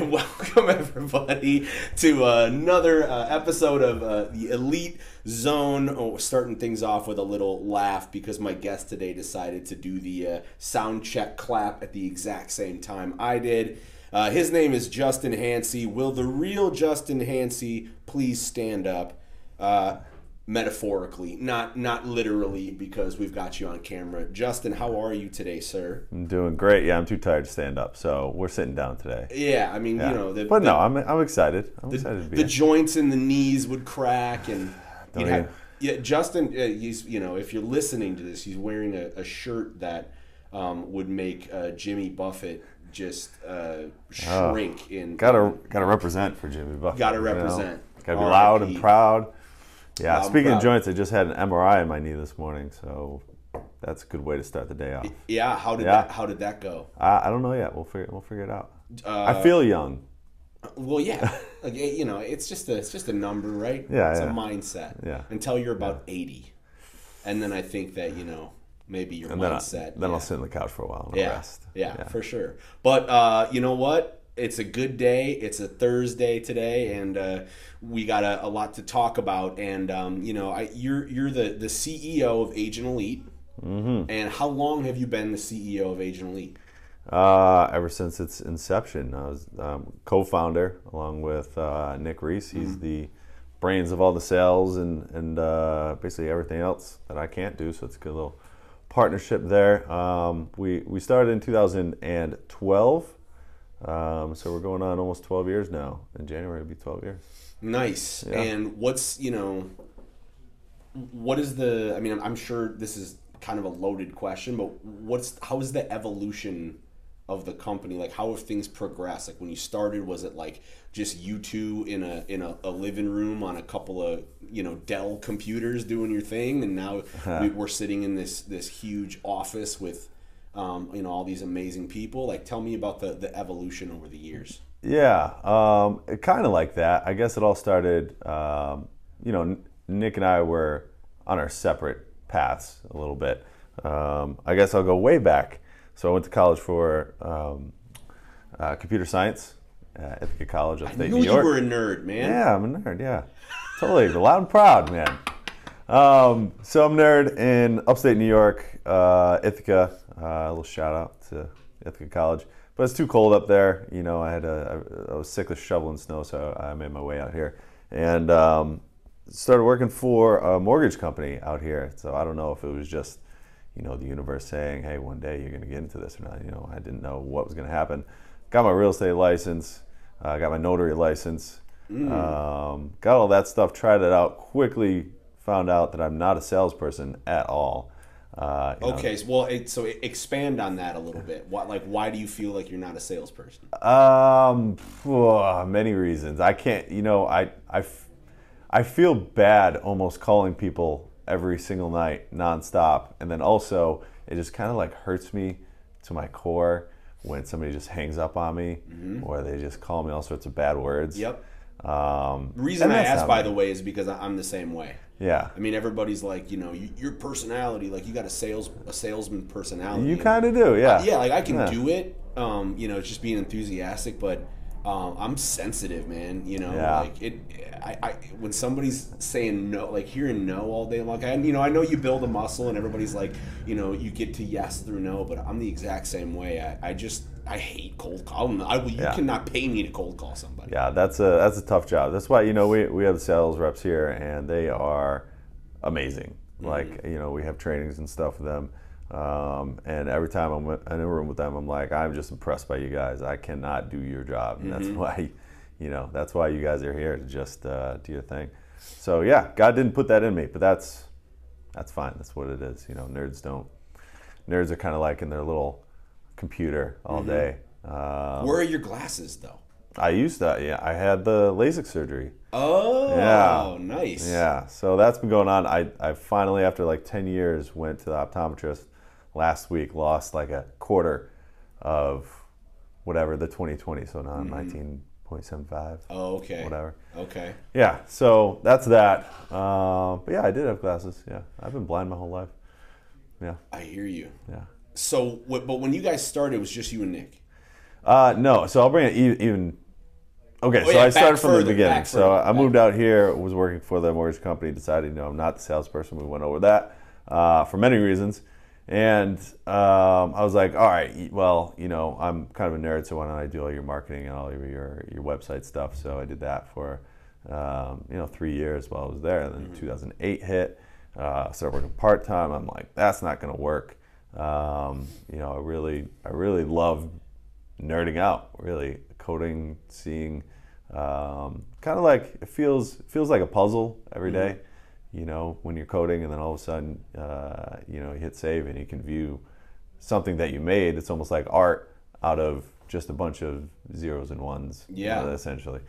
right, welcome everybody to another uh, episode of uh, the Elite Zone. Oh, starting things off with a little laugh because my guest today decided to do the uh, sound check clap at the exact same time I did. Uh, his name is Justin Hancy. Will the real Justin Hancy please stand up? Metaphorically, not not literally, because we've got you on camera. Justin, how are you today, sir? I'm doing great. Yeah, I'm too tired to stand up, so we're sitting down today. Yeah, I mean, Yeah. you know, the, but the, no, I'm, I'm excited. I'm the, excited to be the joints in the knees would crack, and have, yeah, Justin, uh, he's you know, if you're listening to this, he's wearing a, a shirt that um, would make uh, Jimmy Buffett just uh, shrink in. Oh, Gotta gotta represent for Jimmy Buffett. Gotta you know? represent. Gotta be loud R.I.P.. and proud. Yeah. And speaking proud. of joints, I just had an MRI in my knee this morning, so that's a good way to start the day off. Yeah, how did Yeah. that? How did that go? I, I don't know yet. We'll figure we'll figure it out. Uh, I feel young. Well, yeah, like you know, it's just a it's just a number, right? Yeah, it's yeah. a mindset. Yeah. Until you're about eighty, and then I think that you know maybe your And then, I, mindset. then yeah. I'll sit on the couch for a while and yeah, rest. yeah, for sure. But uh, you know what? It's a good day. It's a Thursday today, and uh, we got a, a lot to talk about. And um, you know, I, you're you're the the CEO of Agent Elite. Mm-hmm. And how long have you been the CEO of Agent Elite? Uh, ever since its inception, I was um, co-founder along with uh, Nick Reese. He's Mm-hmm. the brains of all the sales and and uh, basically everything else that I can't do. So it's a good little partnership there. Um, we we started in 2012, um, so we're going on almost 12 years now. In January, it'll be 12 years. Nice. Yeah. And what's you know, what is the? I mean, I'm, sure this is kind of a loaded question, but what's how is the evolution of the company? Like, how have things progressed? Like when you started, was it like just you two in a in a, a living room on a couple of you know Dell computers doing your thing, and now we're sitting in this this huge office with. Um, you know all these amazing people. Like, tell me about the, the evolution over the years. Yeah, um, kind of like that. I guess it all started. Um, you know, Nick and I were on our separate paths a little bit. Um, I guess I'll go way back. So I went to college for um, uh, computer science at Ithaca College, I upstate knew New you were a nerd, man. Yeah, I'm a nerd. Yeah, totally. Loud and proud, man. Um, so I'm a nerd in upstate New York, uh, Ithaca. Uh, a little shout out to Ithaca College, but it's too cold up there. You know, I had a, I, I was sick of shoveling snow, so I made my way out here and um, started working for a mortgage company out here. So I don't know if it was just you know the universe saying, "Hey, one day you're going to get into this or not." You know, I didn't know what was going to happen. Got my real estate license. uh, got my notary license. Um, got all that stuff. Tried it out quickly. Found out that I'm not a salesperson at all. Uh, Okay, so, well, it, so expand on that a little bit. What, like, why do you feel like you're not a salesperson? Um, phew, many reasons. I can't. You know, I I, f- I feel bad almost calling people every single night nonstop, and then also it just kind of like hurts me to my core when somebody just hangs up on me or they just call me all sorts of bad words. Yep. Um, reason I ask, by me. the way, is because I'm the same way. Yeah, I mean, everybody's like, you know, you, your personality, like, you got a sales a salesman personality. you kind of do. Yeah, yeah, like I can Yeah. do it. Um, you know, it's just being enthusiastic, but um, I'm sensitive, man. You know, Yeah. like it. I, I when somebody's saying no, like hearing no all day long. I, you know, I know you build a muscle, and everybody's like, you know, you get to yes through no, but I'm the exact same way. I, I just I hate cold call. I, you Yeah. cannot pay me to cold call somebody. Yeah, that's a that's a tough job. That's why you know we we have sales reps here, and they are amazing. Like you know we have trainings and stuff with them, um, and every time I'm in a room with them, I'm like I'm just impressed by you guys. I cannot do your job, and that's why you know that's why you guys are here to just uh, do your thing. So yeah, God didn't put that in me, but that's that's fine. That's what it is. You know, nerds don't. Nerds are kind of like in their little computer all day. Um, Where are your glasses though? I used to. Yeah, I had the LASIK surgery. Oh, Yeah. nice. Yeah, so that's been going on. I, I finally, after like 10 years, went to the optometrist last week, lost like a quarter of whatever the 2020. So now I'm 19.75, Oh, okay. whatever. Okay. Yeah, so that's that. Uh, but yeah, I did have glasses. Yeah, I've been blind my whole life. Yeah, I hear you. yeah. So, but when you guys started, it was just you and Nick. Uh, no, so I'll bring it even. Okay, Oh, so yeah, I started from further, the beginning. So further, I moved out here, was working for the mortgage company, decided, you know, I'm not the salesperson. We went over that uh, for many reasons. And um, I was like, all right, well, you know, I'm kind of a nerd, so why don't I do all your marketing and all of your, your website stuff? So I did that for, um, you know, three years while I was there. And then 2008 hit, uh, started working part time. I'm like, that's not going to work. Um, you know, I really, I really love nerding out, really coding, seeing, um, kind of like it feels feels like a puzzle every day. You know, when you're coding, and then all of a sudden, uh, you know, you hit save and you can view something that you made. It's almost like art out of just a bunch of zeros and ones. you Yeah. know, essentially.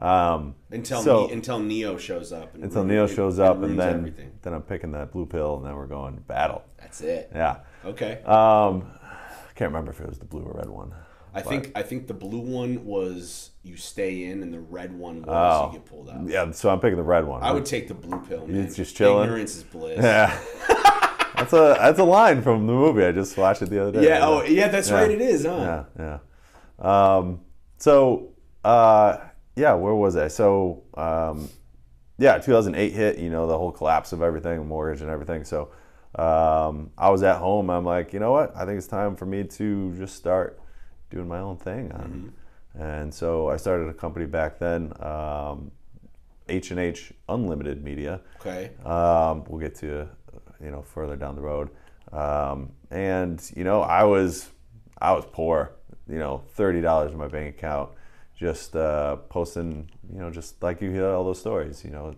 Um, Until so- Ne- until Neo shows up. And until Neo shows up, and ruins then everything. then I'm picking that blue pill, and then we're going battle. That's it. Yeah. Okay. Um, I can't remember if it was the blue or red one. I think I think the blue one was you stay in, and the red one was Oh. you get pulled out. Yeah, so I'm picking the red one. I would take the blue pill, man. It's just chilling? Ignorance is bliss. Yeah. that's a that's a line from the movie. I just watched it the other day. Yeah. Oh, yeah. That's Yeah. right. It is, huh? Yeah, yeah. Um, so, uh, yeah, where was I? So, um, yeah, 2008 hit. You know, the whole collapse of everything, mortgage and everything. So, um, I was at home. I'm like, you know what? I think it's time for me to just start doing my own thing. Um, And so I started a company back then, um, H and H Unlimited Media. Okay. Um, we'll get to you know further down the road. Um, and you know, I was I was poor. You know, thirty dollars in my bank account, just uh, posting. You know, just like you hear all those stories. You know,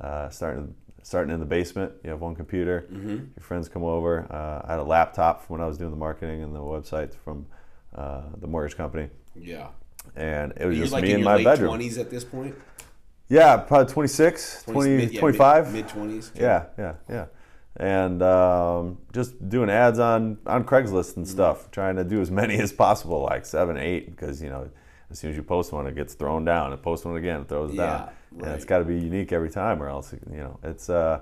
uh, starting starting in the basement. You have one computer. Your friends come over. Uh, I had a laptop from when I was doing the marketing and the websites from uh, the mortgage company, Yeah. and it was You're just like me in in my bedroom. twenties at this point. Yeah, probably 26, 20, 25. mid twenties. Yeah, yeah, yeah. And um, just doing ads on, on Craigslist Mm-hmm. and stuff, trying to do as many as possible, like seven, eight, because, you know, as soon as you post one, it gets thrown down. And post one again, it throws Yeah, down. And it's right. got to be unique every time, or else, you know, it's, uh,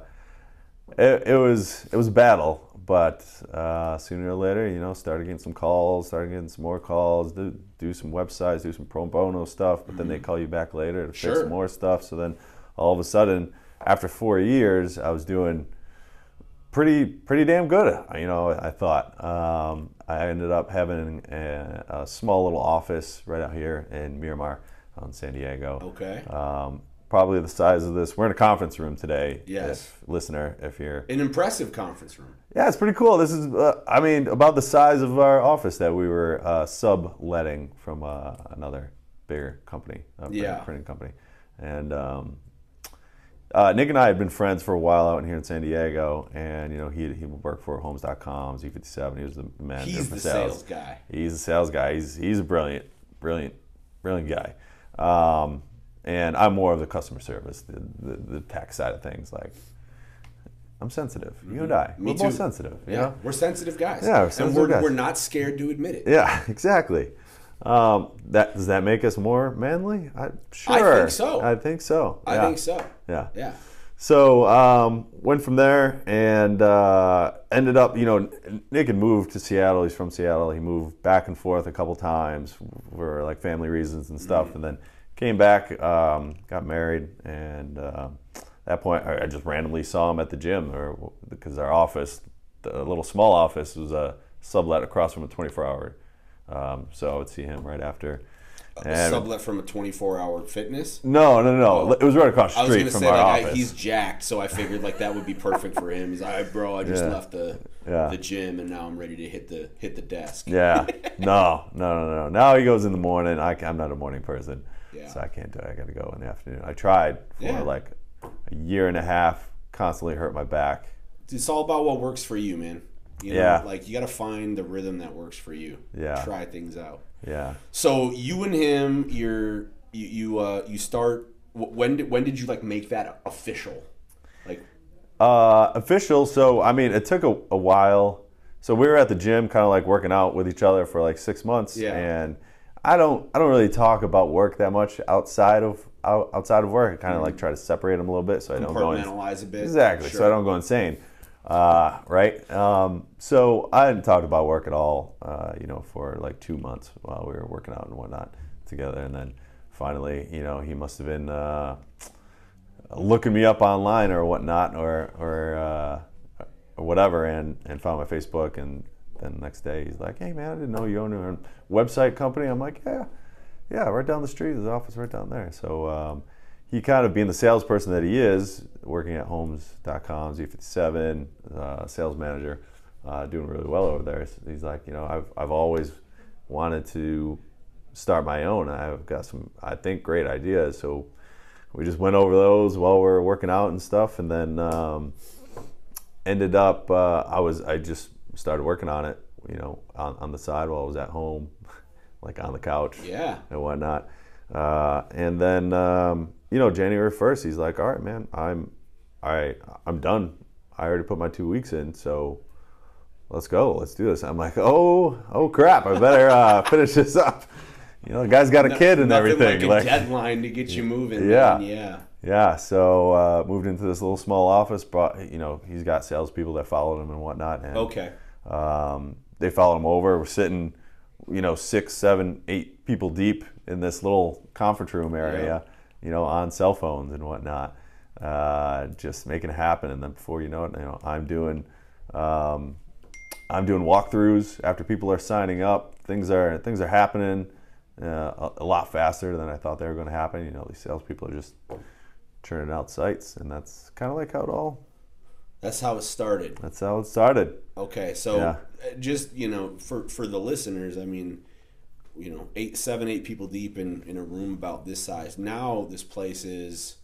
it, it was, it was a battle. But uh, sooner or later, you know, started getting some calls, started getting some more calls, do, do some websites, do some pro bono stuff. But then they call you back later to Mm-hmm. Sure. fix more stuff. So then all of a sudden, after four years, I was doing pretty pretty damn good. You know, I thought. Um, I ended up having a, a small little office right out here in Miramar, on San Diego. Okay. Um, probably the size of this. We're in a conference room today. Yes. If, listener, if you're. An impressive conference room. Yeah, it's pretty cool. This is, uh, I mean, about the size of our office that we were uh, subletting from uh, another bigger company, a print- Yeah. printing company. And um, uh, Nick and I had been friends for a while out here in San Diego, and you know he he worked for Homes.com, Z57. He was the manager He's for the sales. sales guy. He's a sales guy. He's he's a brilliant, brilliant, brilliant guy. Um, and I'm more of the customer service, the, the, the tech side of things. Like, I'm sensitive. You and I, Mm-hmm. Me we're both too. sensitive. Yeah, know? we're sensitive guys. Yeah, we're and we're, guys. we're not scared to admit it. Yeah, exactly. Um, that does that make us more manly? I, sure. I think so. I think so. I Yeah. think so. Yeah. Yeah. So um, went from there and uh, ended up, you know, Nick had moved to Seattle. He's from Seattle. He moved back and forth a couple times for like family reasons and stuff, Mm-hmm. and then came back, um, got married, and uh, at that point I I just randomly saw him at the gym, or because our office, the little small office, was a sublet across from a 24-hour. Um, so I would see him right after. And- Sublet from a 24 hour fitness. no, no, no, no. It was right across the street from say our like I, office. he's jacked, so I figured like that would be perfect for him. He's like, bro, I just Yeah. left the Yeah. the gym and now I'm ready to hit the hit the desk. Yeah. No, no, no, no. Now he goes in the morning. I, am not a morning person, Yeah. so I can't do it. I got to go in the afternoon. I tried for Yeah. like a year and a half. Constantly hurt my back. It's all about what works for you, man. You know, Yeah. like you got to find the rhythm that works for you. Yeah. Try things out. Yeah. So you and him, you're you you uh you start. When did when did you like make that official? Like Uh, official. So I mean, it took a, a while. So we were at the gym, kind of like working out with each other for like six months. Yeah. And I don't, I don't really talk about work that much outside of out, outside of work. I kind of like try to separate them a little bit, so I don't go in, a bit. Exactly. So I don't go insane. Uh, right. Um, so I hadn't talked about work at all, uh, you know, for like two months while we were working out and whatnot together. And then finally, you know, he must have been uh, looking me up online or whatnot or, or, uh, or whatever and, and found my Facebook. And then the next day he's like, hey, man, I didn't know you own a website company. I'm like, yeah, yeah, right down the street. His office right down there. So, um, he kind of being the salesperson that he is, working at Homes.com, Z57, uh, sales manager, uh, doing really well over there. He's like, you know, I've, I've always wanted to start my own. I've got some, I think, great ideas. So we just went over those while we are working out and stuff, and then um, ended up, uh, I was, I just started working on it, you know, on, on the side while I was at home, like on the couch, yeah, and whatnot. Uh, and then um, you know, January first, he's like, "All right, man, I'm, I, I'm done. I already put my two weeks in, so let's go. Let's do this." I'm like, "Oh, oh crap! I better uh, finish this up." You know, the guy's got a kid and everything. Like, like a deadline to get you moving. Yeah, man. yeah, yeah. So uh, moved into this little small office. Brought, you know, he's got salespeople that followed him and whatnot. And, okay. Um, they followed him over. We're sitting, you know, six, seven, eight people deep in this little conference room area. Yeah you know, on cell phones and whatnot, uh, just making it happen. And then before you know it, you know, I'm doing, um, I'm doing walkthroughs after people are signing up. Things are things are happening uh, a, a, lot faster than I thought they were going to happen. You know, these salespeople are just churning out sites, and that's kind of like how it all. That's how it started. That's how it started. Okay, so yeah. Uh, just you know, for for the listeners, I mean you know eight seven eight people deep in in a room about this size now this place is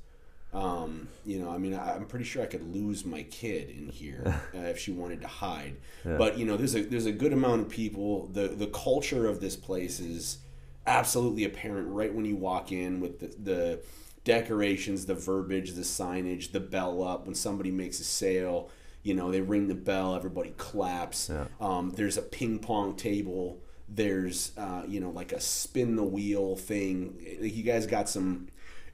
um, you know, I mean, I, am pretty sure I could lose my kid in here uh, if she wanted to hide. Yeah. But you know, there's a there's a good amount of people. the The culture of this place is absolutely apparent right when you walk in with the, the decorations, the verbiage, the signage, the bell up when somebody makes a sale. You know, they ring the bell, everybody claps. Yeah. Um, there's a ping pong table there's uh, you know like a spin the wheel thing. You guys got some.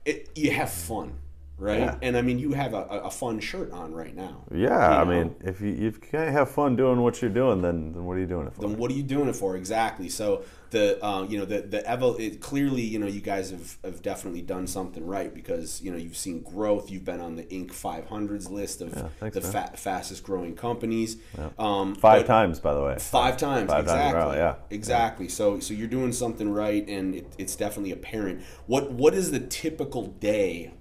It, you have fun, right? Yeah. And I mean, you have a, a fun shirt on right now. Yeah, you know? I mean, if you, you can't have fun doing what you're doing, then, then what are you doing it for? Then what are you doing it for exactly? So the uh, you know the the evo it, clearly you know you guys have, have definitely done something right because you know you've seen growth you've been on the Inc 500s list of yeah, thanks, the fa- fastest growing companies yeah. um, five times by the way five times five exactly times yeah exactly so so you're doing something right and it, it's definitely apparent what what is the typical day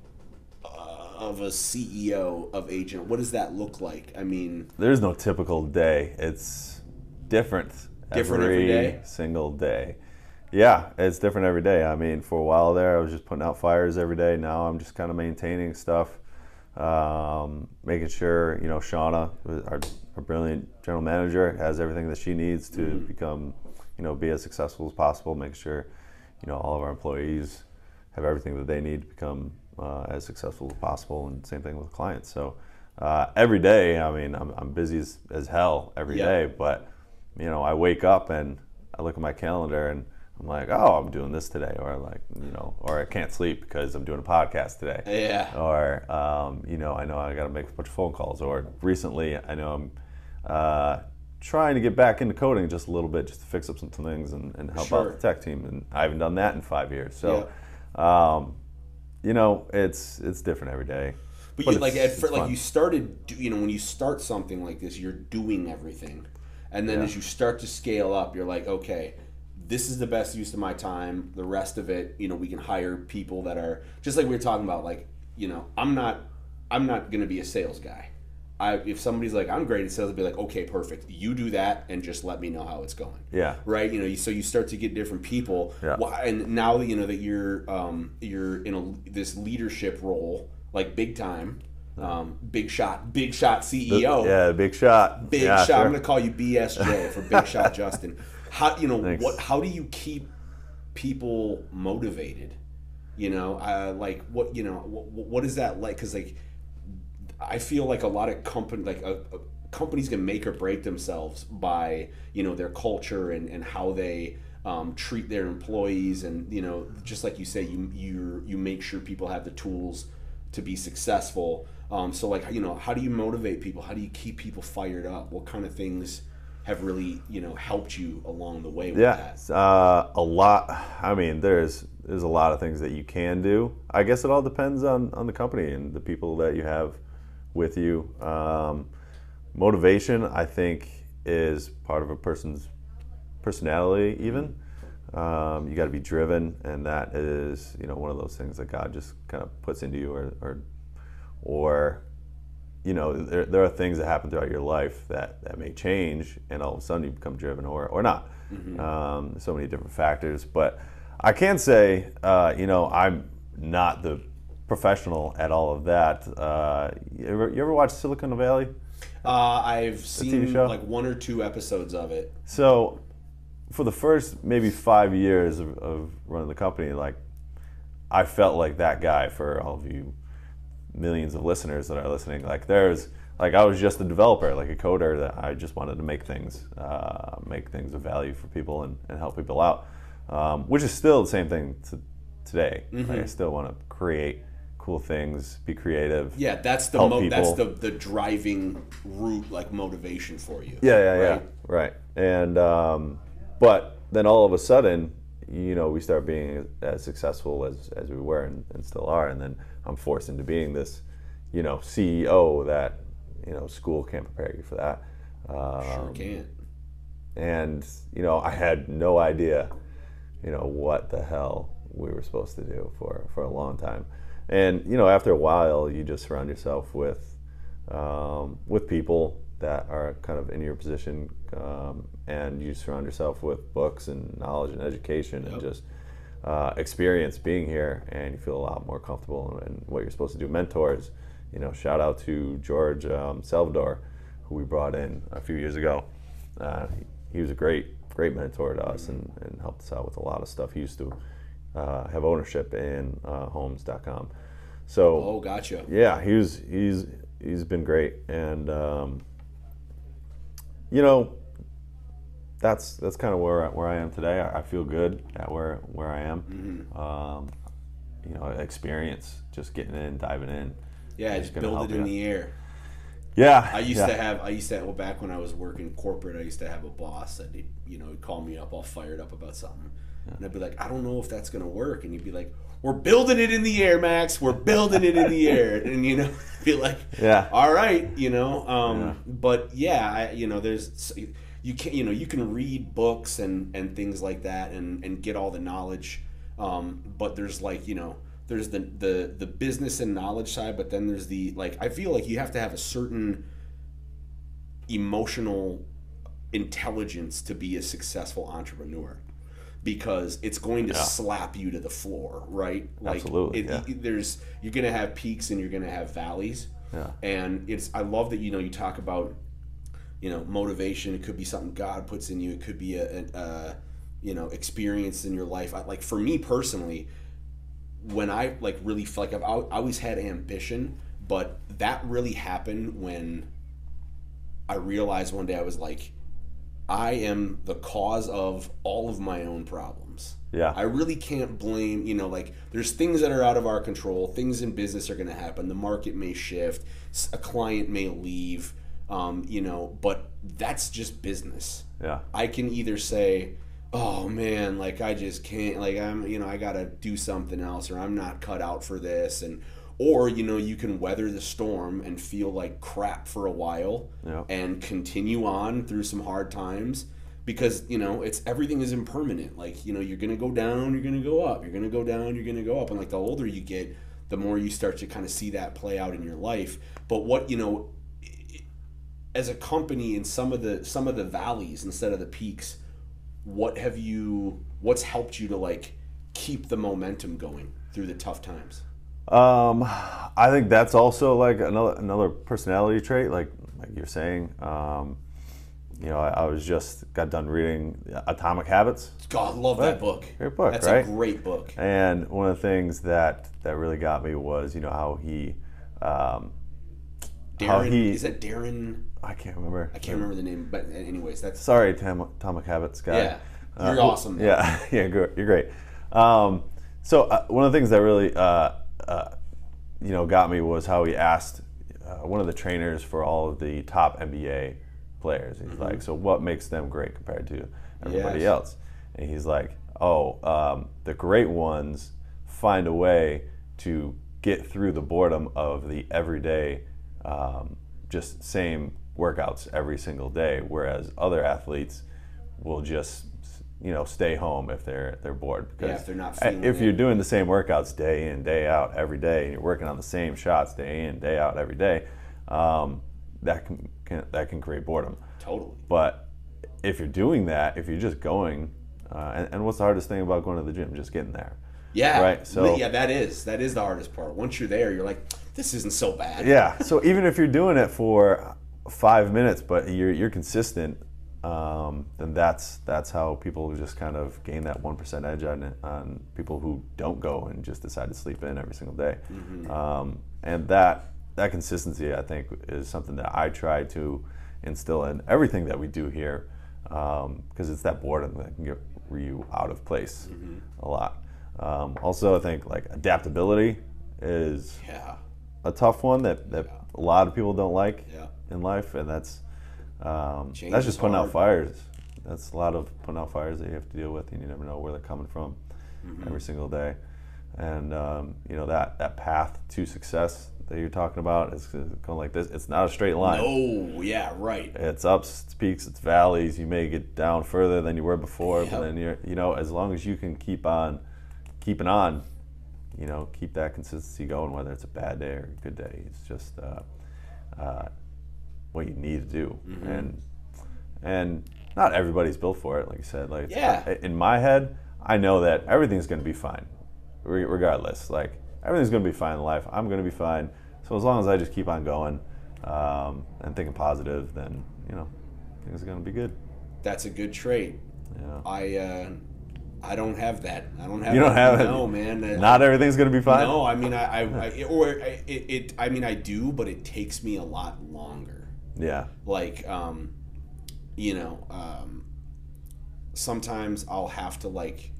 of a CEO of agent what does that look like I mean there's no typical day it's different different every, every day? single day. Yeah, it's different every day. I mean, for a while there, I was just putting out fires every day. Now I'm just kind of maintaining stuff, um, making sure you know Shauna, our, our, brilliant general manager, has everything that she needs to mm-hmm. become, you know, be as successful as possible. Make sure, you know, all of our employees have everything that they need to become uh, as successful as possible, and same thing with clients. So uh, every day, I mean, I'm, I'm busy as, as hell every day, but you know, I wake up and I look at my calendar and I'm like, oh, I'm doing this today, or like, you know, or I can't sleep because I'm doing a podcast today. Yeah. Or, um, you know, I know I got to make a bunch of phone calls. Or recently, I know I'm uh, trying to get back into coding just a little bit, just to fix up some things and, and help sure. out the tech team. And I haven't done that in five years. So, yeah. um, you know, it's it's different every day. But, but you, like at first, like you started, you know, when you start something like this, you're doing everything. And then yeah. as you start to scale up, you're like, okay, this is the best use of my time. The rest of it, you know, we can hire people that are just like we were talking about. Like, you know, I'm not, I'm not going to be a sales guy. I, if somebody's like, I'm great at sales, I'd be like, okay, perfect. You do that and just let me know how it's going. Yeah. Right. You know, so you start to get different people. Yeah. And now that you know that you're, um, you're in a, this leadership role, like big time um, big shot, big shot CEO. Yeah, big shot. Big yeah, shot. Sure. I'm going to call you BSJ for Big Shot Justin. How you know Thanks. what? How do you keep people motivated? You know, uh, like what you know, what, what is that like? Because like, I feel like a lot of company like a, a companies can make or break themselves by you know their culture and and how they. Um, treat their employees and you know just like you say you you you make sure people have the tools to be successful. Um, so like you know, how do you motivate people? How do you keep people fired up? What kind of things have really you know helped you along the way with Yeah, that? uh, a lot. I mean, there's there's a lot of things that you can do. I guess it all depends on on the company and the people that you have with you. Um, motivation, I think, is part of a person's personality. Even um, you got to be driven, and that is you know one of those things that God just kind of puts into you, or or, or you know, there, there are things that happen throughout your life that, that may change, and all of a sudden you become driven or, or not. Um, so many different factors. But I can say, uh, you know, I'm not the professional at all of that. Uh, you, ever, you ever watch Silicon Valley? Uh, I've seen like one or two episodes of it. So, for the first maybe five years of, of running the company, like I felt like that guy for all of you millions of listeners that are listening. Like there's like I was just a developer, like a coder that I just wanted to make things, uh, make things of value for people and, and help people out, um, which is still the same thing to today. Like I still want to create cool things, be creative. Yeah, that's the mo- that's the the driving root like motivation for you. Yeah, yeah, yeah. Right? Right. And um, but then all of a sudden, you know, we start being as successful as, as we were and, and still are, and then I'm forced into being this, you know, CEO that you know school can't prepare you for that. Um, Sure can't. and you know, I had no idea, you know, what the hell we were supposed to do for for a long time. And you know, after a while, you just surround yourself with um, with people that are kind of in your position, um, and you surround yourself with books and knowledge and education and just uh, experience being here, and you feel a lot more comfortable in, in what you're supposed to do. Mentors, you know, shout out to George um, Salvador, who we brought in a few years ago. Uh, he, he was a great, great mentor to us and, and helped us out with a lot of stuff. He used to uh, have ownership in uh, homes.com. So Oh, gotcha. yeah, he's he's he's been great, and um, you know, that's that's kind of where I- where I am today. I, I feel good at where where I am. Um, you know, experience, just getting in, diving in. Yeah, just build it in the air. Yeah, I used yeah. to have I used to well back when I was working corporate I used to have a boss that he'd, you know he'd call me up all fired up about something and I'd be like I don't know if that's gonna work and you'd be like we're building it in the air Max we're building it in the air and you know be like Yeah. all right you know um, Yeah. but yeah I, you know there's you can you know you can read books and and things like that and and get all the knowledge um, but there's like you know there's the the the business and knowledge side but then there's the like I feel like you have to have a certain emotional intelligence to be a successful entrepreneur because it's going to Yeah. slap you to the floor, right? Like Absolutely, it, yeah. it- there's you're going to have peaks and you're going to have valleys. Yeah. And it's I love that you know you talk about you know motivation it could be something God puts in you it could be a, a, a you know experience in your life I, like for me personally when I like really feel like I've al- always had ambition, but that really happened when I realized one day I was like, I am the cause of all of my own problems. Yeah. I really can't blame, you know, like there's things that are out of our control. Things in business are going to happen. The market may shift. A client may leave, um, you know, but that's just business. yeah. I can either say, "Oh man, like I just can't, like I'm, you know, I got to do something else or I'm not cut out for this." And or, you know, you can weather the storm and feel like crap for a while Yeah. and continue on through some hard times because, you know, it's everything is impermanent. Like, you know, you're going to go down, you're going to go up. You're going to go down, you're going to go up. And like the older you get, the more you start to kind of see that play out in your life. But what, you know, as a company in some of the some of the valleys instead of the peaks what have you what's helped you to like keep the momentum going through the tough times Um, I think that's also like another another personality trait, like like you're saying. Um, you know, I, I was just got done reading Atomic Habits, god love that book Great book, that's right? a great book and one of the things that that really got me was you know how he, um, how he is that darren I can't remember. i can't remember the name but anyways that's Sorry, Tam- Atomic Habits guy. yeah you're Uh, awesome though. Yeah, yeah, you're great. Um, so uh, one of the things that really uh, uh, you know got me was how he asked uh, one of the trainers for all of the top NBA players. He's like, so what makes them great compared to everybody Yes. else? And he's like, oh, um, the great ones find a way to get through the boredom of the everyday, um, just same workouts every single day, whereas other athletes will just you know stay home if they're they're bored because if they're not if it. you're doing the same workouts day in day out every day and you're working on the same shots day in day out every day um, that can, can that can create boredom Totally. but if you're doing that if you're just going uh, and, and what's the hardest thing about going to the gym just getting there Yeah. Right, so- yeah, that is that is the hardest part. Once you're there, you're like, this isn't so bad. yeah so even if you're doing it for five minutes but you're, you're consistent um, then that's that's how people just kind of gain that one percent edge on on people who don't go and just decide to sleep in every single day, um, and that that consistency I think is something that I try to instill in everything that we do here because it's that boredom that can get you out of place a lot. Um, also, I think like adaptability is Yeah. a tough one that, that a lot of people don't like Yeah. in life, and that's um, that's just putting out fires. That's a lot of putting out fires that you have to deal with, and you never know where they're coming from Mm-hmm. every single day. And um, you know that that path to success that you're talking about is kind of like this. It's not a straight line. Oh, yeah, right. It's ups, it's peaks, it's valleys. You may get down further than you were before, Yep. but then you're, you know, as long as you can keep on, keeping on, you know, keep that consistency going, whether it's a bad day or a good day. It's just uh, uh, what you need to do, Mm-hmm. and and not everybody's built for it. Like you said, like Yeah. in my head, I know that everything's going to be fine, regardless. Like everything's going to be fine in life. I'm going to be fine. So as long as I just keep on going um, and thinking positive, then you know things are going to be good. That's a good trait. Yeah. I uh, I don't have that. I don't have. You don't that. have it. No, man. Uh, Not everything's going to be fine. No, I mean, I, I, I or I, it, it. I mean, I do, but it takes me a lot longer. Yeah. Like, um, you know, um, sometimes I'll have to like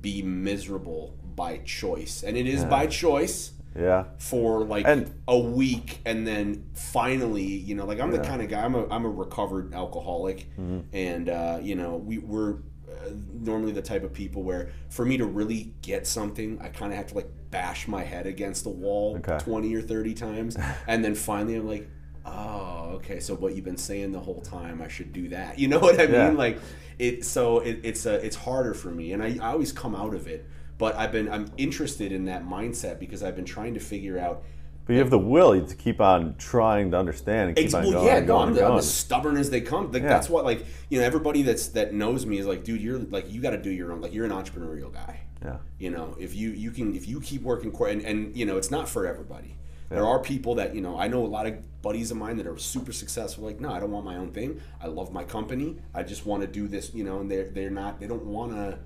be miserable by choice, and it is Yeah. by choice Yeah. for like And- a week and then finally you know like i'm the Yeah. Mm-hmm. kind of guy i'm a, I'm a recovered alcoholic and uh, you know we, we're uh, normally the type of people where for me to really get something i kind of have to like bash my head against the wall Okay. 20 or 30 times and then finally i'm like oh okay so what you've been saying the whole time i should do that you know what i Yeah. mean like it so it, it's a, it's harder for me and I, I always come out of it but i've been i'm interested in that mindset because i've been trying to figure out But you have the will to keep on trying to understand and keep Ex- on well, going. yeah, no, going I'm, the, I'm as stubborn as they come. Like Yeah. that's what, like you know, everybody that's that knows me is like, dude, you're like, you got to do your own. Like you're an entrepreneurial guy. Yeah. You know, if you you can if you keep working, and and you know, it's not for everybody. There are people that you know. I know a lot of buddies of mine that are super successful. Like, no, I don't want my own thing. I love my company. I just want to do this. You know, and they're they're not. They don't want to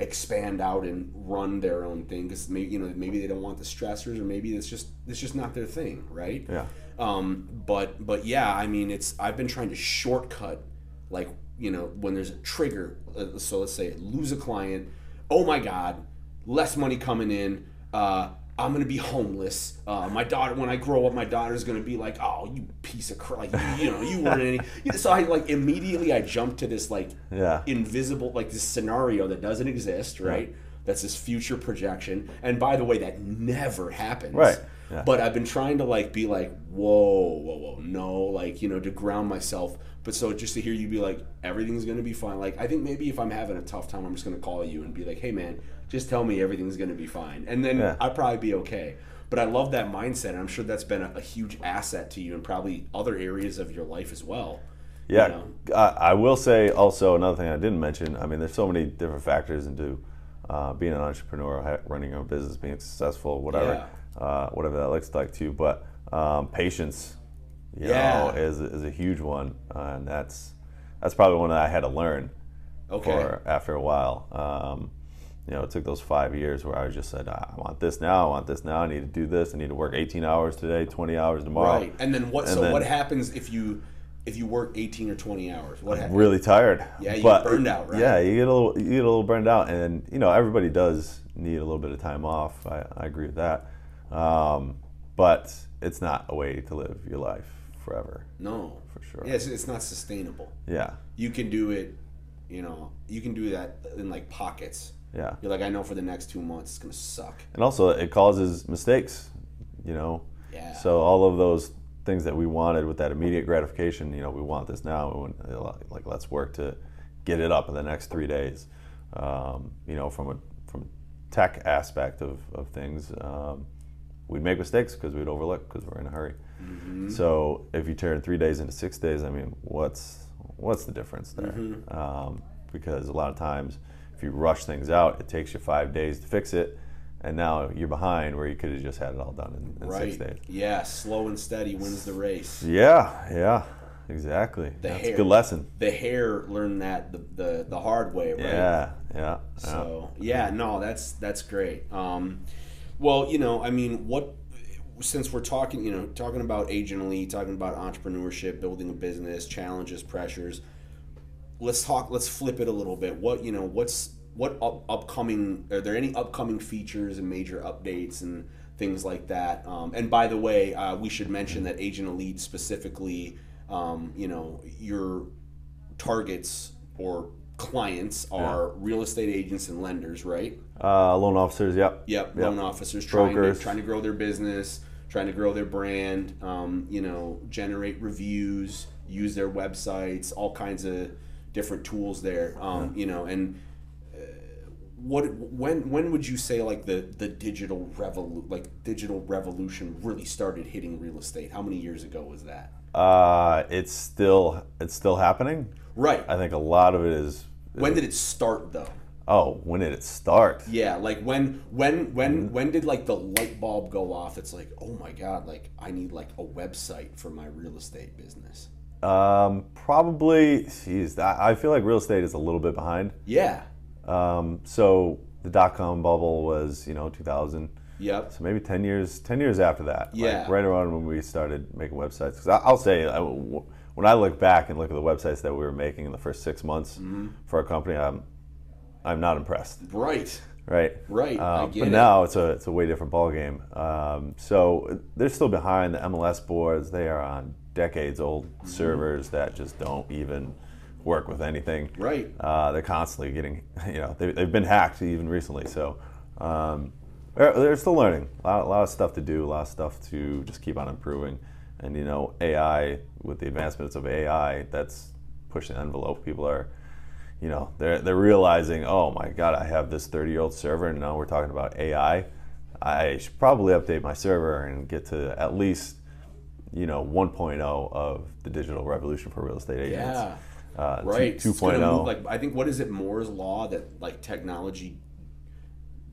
expand out and run their own thing because maybe you know maybe they don't want the stressors or maybe it's just it's just not their thing, right? Yeah. Um, but but yeah, I mean, it's I've been trying to shortcut, like you know, when there's a trigger. Uh, so let's say lose a client. Oh my God, less money coming in. Uh, I'm gonna be homeless. Uh, my daughter, when I grow up, my daughter's gonna be like, "Oh, you piece of crap!" Like, you, you know, you weren't any. You know, So I like immediately I jumped to this like Yeah. invisible, like this scenario that doesn't exist, right? That's this future projection. And by the way, that never happens. Right. Yeah. But I've been trying to like be like, whoa, whoa, whoa, no, like you know, to ground myself. But so just to hear you be like, everything's gonna be fine. Like I think maybe if I'm having a tough time, I'm just gonna call you and be like, hey man, just tell me everything's gonna be fine, and then Yeah. I'll probably be okay. But I love that mindset, and I'm sure that's been a, a huge asset to you and probably other areas of your life as well. you Yeah, know? I, I will say also another thing I didn't mention. I mean, there's so many different factors into uh, being an entrepreneur, running your own business, being successful, whatever, uh, whatever that looks like to you. But um, patience, you Yeah. know, is is a huge one, uh, and that's that's probably one that I had to learn Okay. for after a while. Um, you know, it took those five years where I just said, I want this now, I want this now, I need to do this, I need to work 18 hours today, 20 hours tomorrow. Right. And then what? And so then- what happens if you if you work eighteen or twenty hours? What happens? really tired. Yeah, you but, get burned out, right? Yeah, you get a little, you get a little burned out, and you know everybody does need a little bit of time off. I, I agree with that. Um, but it's not a way to live your life forever. No, for sure. Yeah, it's, it's not sustainable. Yeah. You can do it, you know, you can do that in like pockets. Yeah. You're like, I know for the next two months it's gonna suck. And also, it causes mistakes. You know. Yeah. So all of those things that we wanted with that immediate gratification, you know, we want this now. Want, like let's work to get it up in the next three days. Um, you know, from a from tech aspect of, of things, um, we'd make mistakes because we'd overlook because we're in a hurry. Mm-hmm. So if you turn three days into six days, I mean, what's what's the difference there? Mm-hmm. Um, because a lot of times, if you rush things out, it takes you five days to fix it, and now you're behind where you could have just had it all done in, in right. six days. Yeah, slow and steady wins the race. Yeah, yeah, exactly. The That's hare. a good lesson. The hare learned that the, the, the hard way, right? Yeah, yeah. So yeah, no, that's that's great. Um, well, you know, I mean, what since we're talking, you know, talking about Agent Elite, talking about entrepreneurship, building a business, challenges, pressures. Let's talk. Let's flip it a little bit. What you know? What's what up, upcoming? Are there any upcoming features and major updates and things like that? Um, and by the way, uh, we should mention that Agent Elite specifically, um, you know, your targets or clients are real estate agents and lenders, right? Uh, loan officers, yep. Yep, loan officers trying to, Brokers. trying to grow their business, trying to grow their brand, um, you know, generate reviews, use their websites, all kinds of different tools there, um, you know, and uh, what when when would you say like the the digital revolu- like digital revolution really started hitting real estate? How many years ago was that? Uh, it's still it's still happening. Right. I think a lot of it is. When did it start though? Oh, when did it start? Yeah, like when when when Mm-hmm. when did like the light bulb go off? It's like, oh my god, like I need like a website for my real estate business. Um, probably. Geez, I I feel like real estate is a little bit behind. Yeah. Um, so the dot com bubble was you know 2000. Yep. So maybe 10 years 10 years after that. Yeah. Like right around when we started making websites. Because I'll say I- when I look back and look at the websites that we were making in the first six months Mm-hmm. for our company, I'm I'm not impressed. Right. right? Right, Um, but it. now it's a it's a way different ballgame. Um, so they're still behind the MLS boards. They are on decades old Mm-hmm. servers that just don't even work with anything. Right. Uh, they're constantly getting, you know, they, they've been hacked even recently. So um, they're, they're still learning. A lot, a lot of stuff to do. A lot of stuff to just keep on improving. And you know, AI with the advancements of AI, that's pushing the envelope. People are you know they're they're realizing oh my god i have this 30 year old server and now we're talking about ai i should probably update my server and get to at least you know 1.0 of the digital revolution for real estate agents Yeah. uh, Right. two- It's gonna 2.0 move, like I think what is it Moore's law that like technology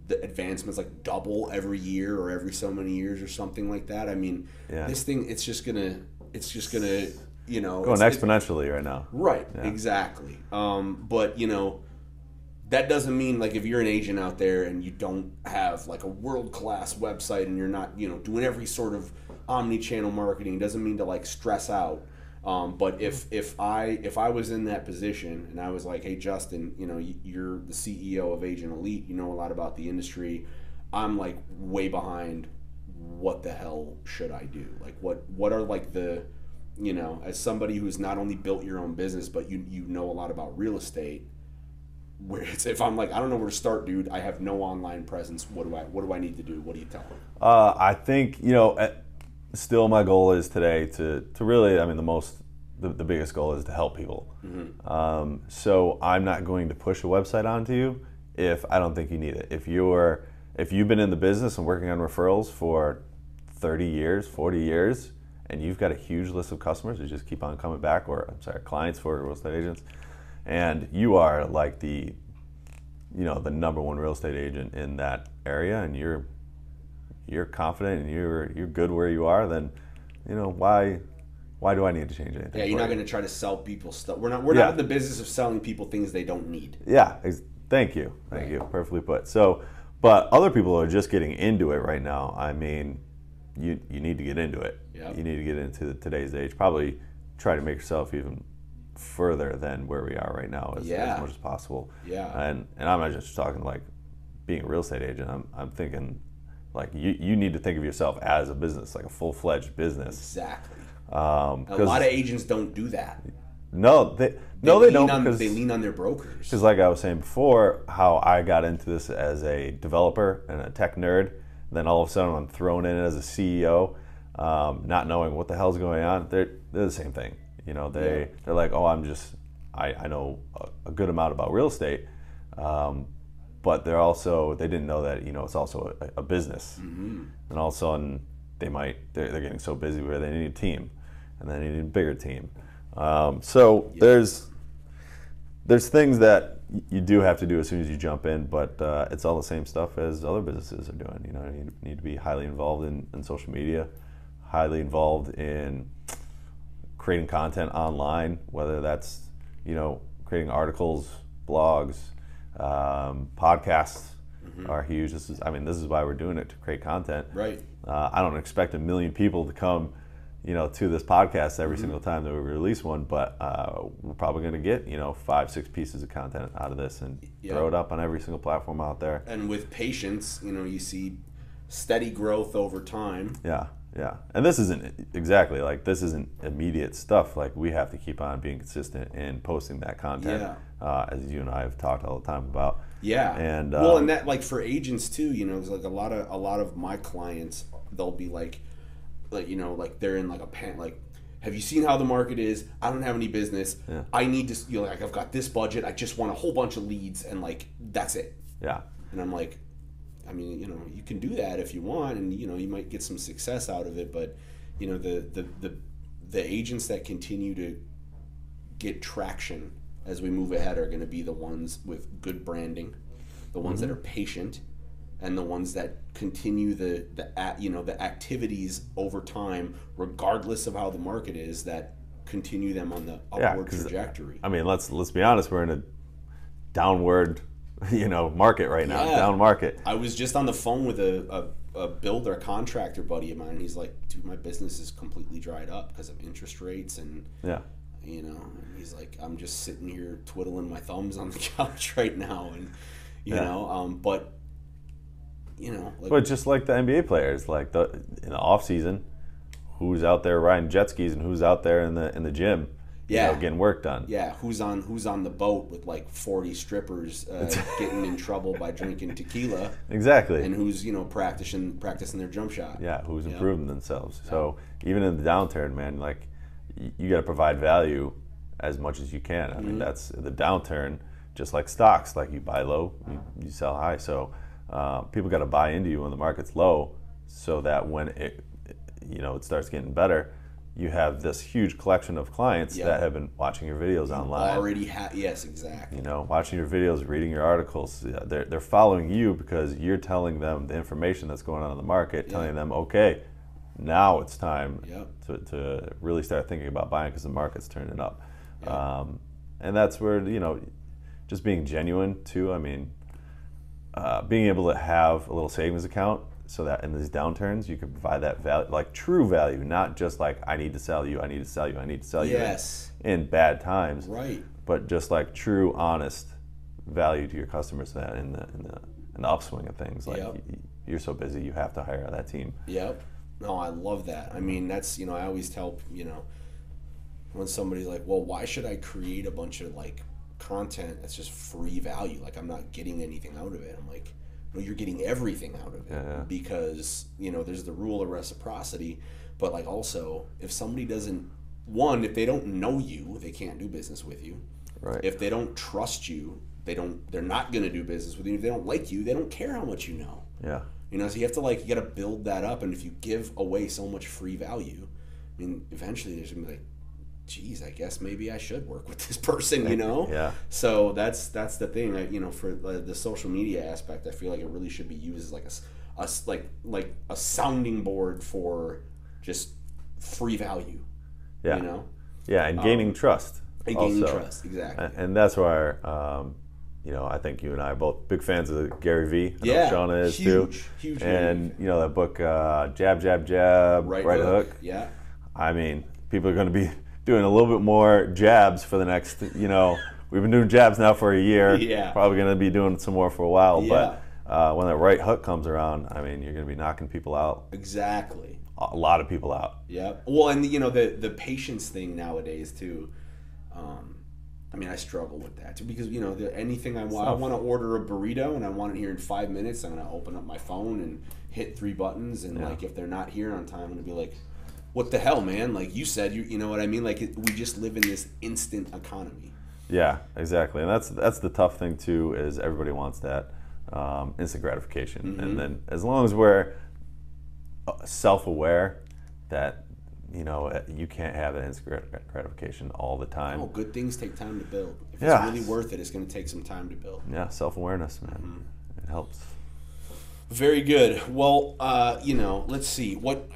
the advancements like double every year or every so many years or something like that. I mean, Yeah. this thing it's just going to it's just going to, you know, going it's- it- exponentially right now Right, exactly. Um, but you know, that doesn't mean like if you're an agent out there and you don't have like a world class website and you're not you know doing every sort of omni channel marketing, doesn't mean to like stress out. Um, but if if I if I was in that position and I was like, hey Justin, you know you're the CEO of Agent Elite, you know a lot about the industry. I'm like way behind. What the hell should I do? Like what what are like the you know, as somebody who's not only built your own business, but you you know a lot about real estate. Where it's if I'm like I don't know where to start, dude. I have no online presence. What do I what do I need to do? What do you tell them? Uh, I think you know. Still, my goal is today to to really. I mean, the most, the, the biggest goal is to help people. Um, so I'm not going to push a website onto you if I don't think you need it. If you're if you've been in the business and working on referrals for 30 years, 40 years, and you've got a huge list of customers who just keep on coming back, or I'm sorry, clients for real estate agents, and you are like the you know the number one real estate agent in that area and you're you're confident and you're you're good where you are then you know why why do I need to change anything Yeah, you're not going to try to sell people stuff. We're not we're Yeah. not in the business of selling people things they don't need. yeah ex- thank you thank you perfectly put so but other people are just getting into it right now I mean you you need to get into it Yep. you need to get into today's age probably try to make yourself even further than where we are right now as, Yeah. as much as possible Yeah. and and I'm not just talking like being a real estate agent I'm, I'm thinking Like you, you need to think of yourself as a business, like a full fledged business. Exactly. Um, A lot of agents don't do that. no, they, no, they lean don't On, because they lean on their brokers. because like I was saying before, how I got into this as a developer and a tech nerd, then all of a sudden I'm thrown in as a CEO, um, not knowing what the hell's going on. They're they're the same thing. You know, they Yeah. they're like, oh, I'm just I, I know a, a good amount about real estate, um, but they're also they didn't know that you know it's also a, a business, and all of a sudden they might they're, they're getting so busy where they need a team, and then they need a bigger team. Um, so there's there's things that you do have to do as soon as you jump in, but uh, it's all the same stuff as other businesses are doing. You know, you need, need to be highly involved in, in social media, highly involved in creating content online, whether that's you know creating articles, blogs, um, podcasts are huge. This is, I mean, this is why we're doing it to create content. Right. Uh, I don't expect a million people to come, you know, to this podcast Mm-hmm. every single time that we release one, but uh, we're probably going to get, you know, five, six pieces of content out of this and Yeah. throw it up on every single platform out there. And with patience, you know, you see steady growth over time. Yeah, yeah. And this isn't exactly like this isn't immediate stuff. Like we have to keep on being consistent in posting that content, Yeah. uh, as you and I have talked all the time about. Yeah. And, well, um, and that like for agents too, you know, it's like a lot of a lot of my clients, they'll be like, like you know, like they're in like a pan like. Have you seen how the market is? I don't have any business. Yeah. I need to, you know, like I've got this budget. I just want a whole bunch of leads, and like that's it. Yeah, And I'm like, I mean, you know, you can do that if you want, and you know, you might get some success out of it. But you know, the the the, the agents that continue to get traction as we move ahead are going to be the ones with good branding, the ones that mm-hmm. are patient, and the ones that continue the the at you know the activities over time, regardless of how the market is, that continue them on the Yeah, trajectory. I mean, let's let's be honest. We're in a downward, you know, market right now. Yeah. Down market. I was just on the phone with a, a, a builder, a contractor buddy of mine. And he's like, dude, my business is completely dried up because of interest rates. And, Yeah. you know, and he's like, I'm just sitting here twiddling my thumbs on the couch right now. And, you Yeah. know, um, but, you know, like, But just like the NBA players, like the in the off season, who's out there riding jet skis and who's out there in the in the gym, you Yeah. know, getting work done. yeah, who's on who's on the boat with like 40 strippers uh, getting in trouble by drinking tequila, Exactly. and who's you know practicing practicing their jump shot. yeah, who's Yeah. improving themselves. So even in the downturn, man, like y- you got to provide value as much as you can. I Mm-hmm. mean, that's the downturn. Just like stocks, like you buy low, you, you sell high. So uh, people got to buy into you when the market's low, so that when it, you know, it starts getting better, you have this huge collection of clients Yeah. that have been watching your videos online. Already ha- yes, exactly. you know, watching your videos, reading your articles. They're, they're following you because you're telling them the information that's going on in the market, telling them, okay, now it's time Yep. to, to really start thinking about buying because the market's turning up. Um, and that's where, you know, just being genuine too. I mean, uh, being able to have a little savings account so that in these downturns you can provide that value, like true value, not just like, I need to sell you, I need to sell you, I need to sell you in- Yes. in bad times Right. but just like true, honest value to your customers that in the in the, in the upswing of things. Like Yep. you're so busy, you have to hire that team. Yep. No, I love that. I mean, that's you know, I always tell you know, when somebody's like, "Well, why should I create a bunch of like content that's just free value? Like I'm not getting anything out of it." I'm like, "No, you're getting everything out of it yeah. because you know there's the rule of reciprocity, but like also if somebody doesn't one, if they don't know you, they can't do business with you. Right. If they don't trust you, they don't. They're not going to do business with you. If they don't like you, they don't care how much you know. yeah. You know, so you have to like you got to build that up, and if you give away so much free value, I mean, eventually there's gonna be like, geez, I guess maybe I should work with this person. You know? Yeah. So that's that's the thing. I, you know, for the, the social media aspect, I feel like it really should be used as like a, a like like a sounding board for just free value. Yeah. You know, Yeah, and gaining trust. and gaining also. trust. Exactly. A- And that's why, um, you know, I think you and I are both big fans of Gary Vee. I know Yeah, Shauna is huge, too. huge And you know that book, uh, Jab, Jab, Jab, right, Right, hook. hook. Yeah. I mean, people are going to be doing a little bit more jabs for the next, you know, we've been doing jabs now for a year. Yeah. Probably going to be doing some more for a while. Yeah. uh, when that right hook comes around, I mean, you're going to be knocking people out, Exactly. a lot of people out. Yeah. Well, and you know the the patience thing nowadays too. Um, I mean, I struggle with that too because you know the, anything I want, I want to order a burrito and I want it here in five minutes. I'm gonna open up my phone and hit three buttons, and Yeah. like if they're not here on time, I'm gonna be like, "What the hell, man?" Like you said, you you know what I mean? Like it, we just live in this instant economy. Yeah, exactly, and that's that's the tough thing too. Is everybody wants that um, instant gratification, and then as long as we're uh, self-aware that you know uh, you can't have that instant gratification all the time. Oh, good things take time to build. If Yeah. it's really worth it, it's gonna take some time to build. Yeah, self-awareness, man, it helps. Very good. Well, uh, you know, let's see what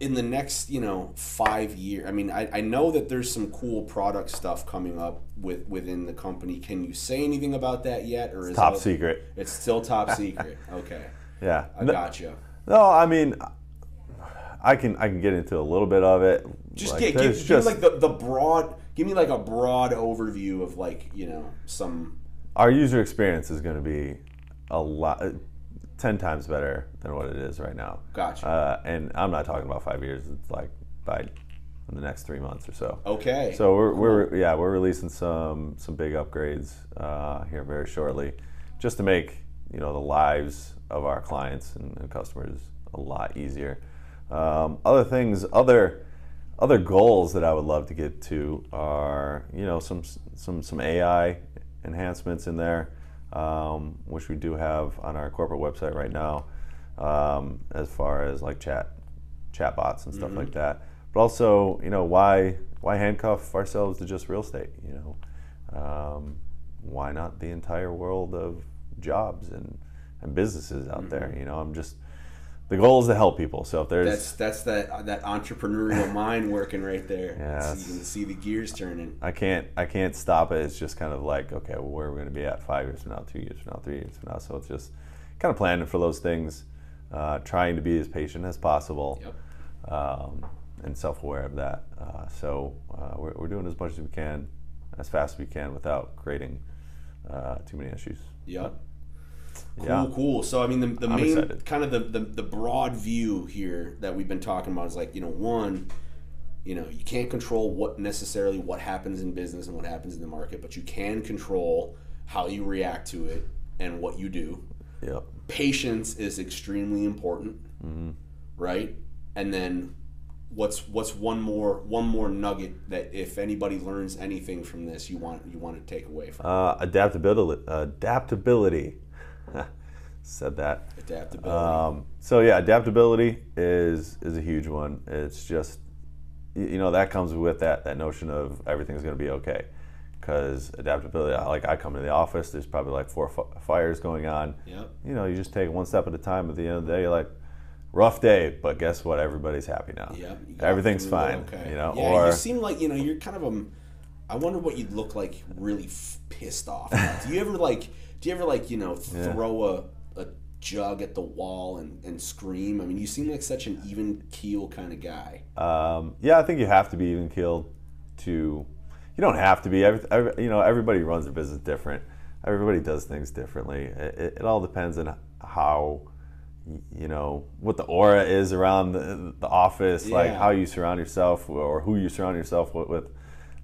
in the next, you know, five years. I mean, I, I know that there's some cool product stuff coming up with within the company. Can you say anything about that yet, or is Top secret. It's still top secret. Okay, Yeah. I No- gotcha. No, I mean, I can I can get into a little bit of it. Just Like, get, give, there's give just me like the, the broad. Give me like a broad overview of like you know some. our user experience is going to be a lot, ten times better than what it is right now. Gotcha. Uh, and I'm not talking about five years. It's like by in the next three months or so. Okay. So we're, we're yeah we're releasing some some big upgrades uh, here very shortly, just to make you know the lives of our clients and, and customers a lot easier. Um, other things, other other goals that I would love to get to are you know some some some AI enhancements in there, um, which we do have on our corporate website right now, um, as far as like chat chatbots and stuff like that. But also, you know, why why handcuff ourselves to just real estate? You know, um, why not the entire world of jobs and and businesses out there? You know, I'm just the goal is to help people. So if there's that's that's that that entrepreneurial mind working right there. Yeah, you can see the gears turning. I can't I can't stop it. It's just kind of like okay, well, where are we going to be at five years from now, two years from now, three years from now? So it's just kind of planning for those things, uh, trying to be as patient as possible, Yep. um, and self-aware of that. Uh, so uh, we're, we're doing as much as we can, as fast as we can, without creating uh, too many issues. Yep. Cool, Yeah. cool. So I mean, the, the I'm main excited. kind of the, the the broad view here that we've been talking about is like you know one, you know you can't control what necessarily what happens in business and what happens in the market, but you can control how you react to it and what you do. Yep. Patience is extremely important, Mm-hmm. right? And then what's what's one more one more nugget that if anybody learns anything from this, you want you want to take away from Uh, adaptability. Adaptability. Said that. adaptability. Um, so yeah, adaptability is is a huge one. It's just you know that comes with that that notion of everything's going to be okay because adaptability. Like I come to the office, there's probably like four fi- fires going on. yep. You know, you just take one step at a time. At the end of the day, you're like rough day, but guess what? Everybody's happy now. Yeah, everything's fine. Okay. You know, yeah, or you seem like you know you're kind of a i wonder what you'd look like really f- pissed off. do you ever like? Do you ever like you know throw a a jug at the wall and, and scream? I mean, you seem like such an even keel kind of guy. Um, yeah, I think you have to be even keeled to. You don't have to be. Every, every, you know, everybody runs their business different. Everybody does things differently. It, it, it all depends on how, you know, what the aura is around the, the office, like how you surround yourself or who you surround yourself with. with.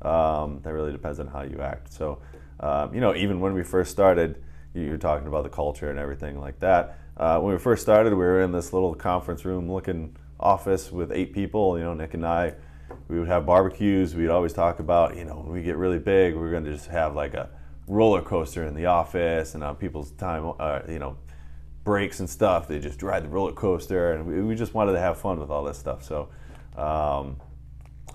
Um, that really depends on how you act. So, um, you know, even when we first started, you you talking about the culture and everything like that. Uh, when we first started, we were in this little conference room looking office with eight people. You know, Nick and I, we would have barbecues. We'd always talk about, you know, when we get really big, we're going to just have like a roller coaster in the office and on people's time, uh, you know, breaks and stuff. They just ride the roller coaster, and we, we just wanted to have fun with all this stuff. So, um,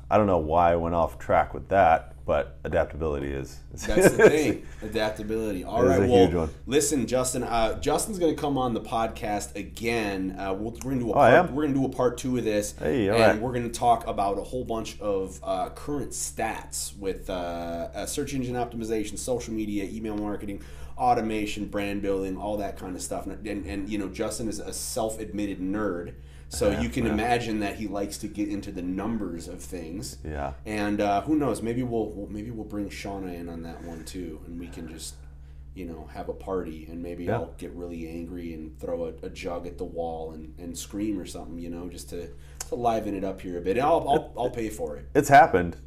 I don't know why I went off track with that, but adaptability is. That's the thing, adaptability. All right, a well, huge one. listen, Justin. Uh, Justin's going to come on the podcast again. Uh, we'll, we're going to do a Oh, part, am? we're going to do a part two of this, Hey, all and right. we're going to talk about a whole bunch of uh, current stats with uh, uh, search engine optimization, social media, email marketing, automation, brand building, all that kind of stuff. And, and, and you know, Justin is a self-admitted nerd. So you can imagine that he likes to get into the numbers of things. Yeah. And uh, who knows? Maybe we'll, we'll maybe we'll bring Shauna in on that one too, and we can just you know, have a party and maybe Yeah. I'll get really angry and throw a, a jug at the wall and, and scream or something, you know, just to, to liven it up here a bit. And I'll, I'll, I'll pay for it. It's happened,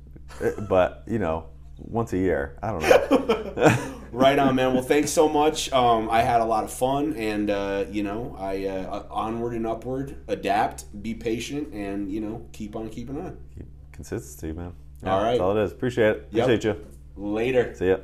eh, but you know, once a year. I don't know. Right on, man. Well, thanks so much. Um, I had a lot of fun, and uh, you know, I uh, onward and upward, adapt, be patient, and you know, keep on keeping on. Consistency, man. All right. That's all it is. Appreciate it. Yep. Appreciate you. Later. See ya.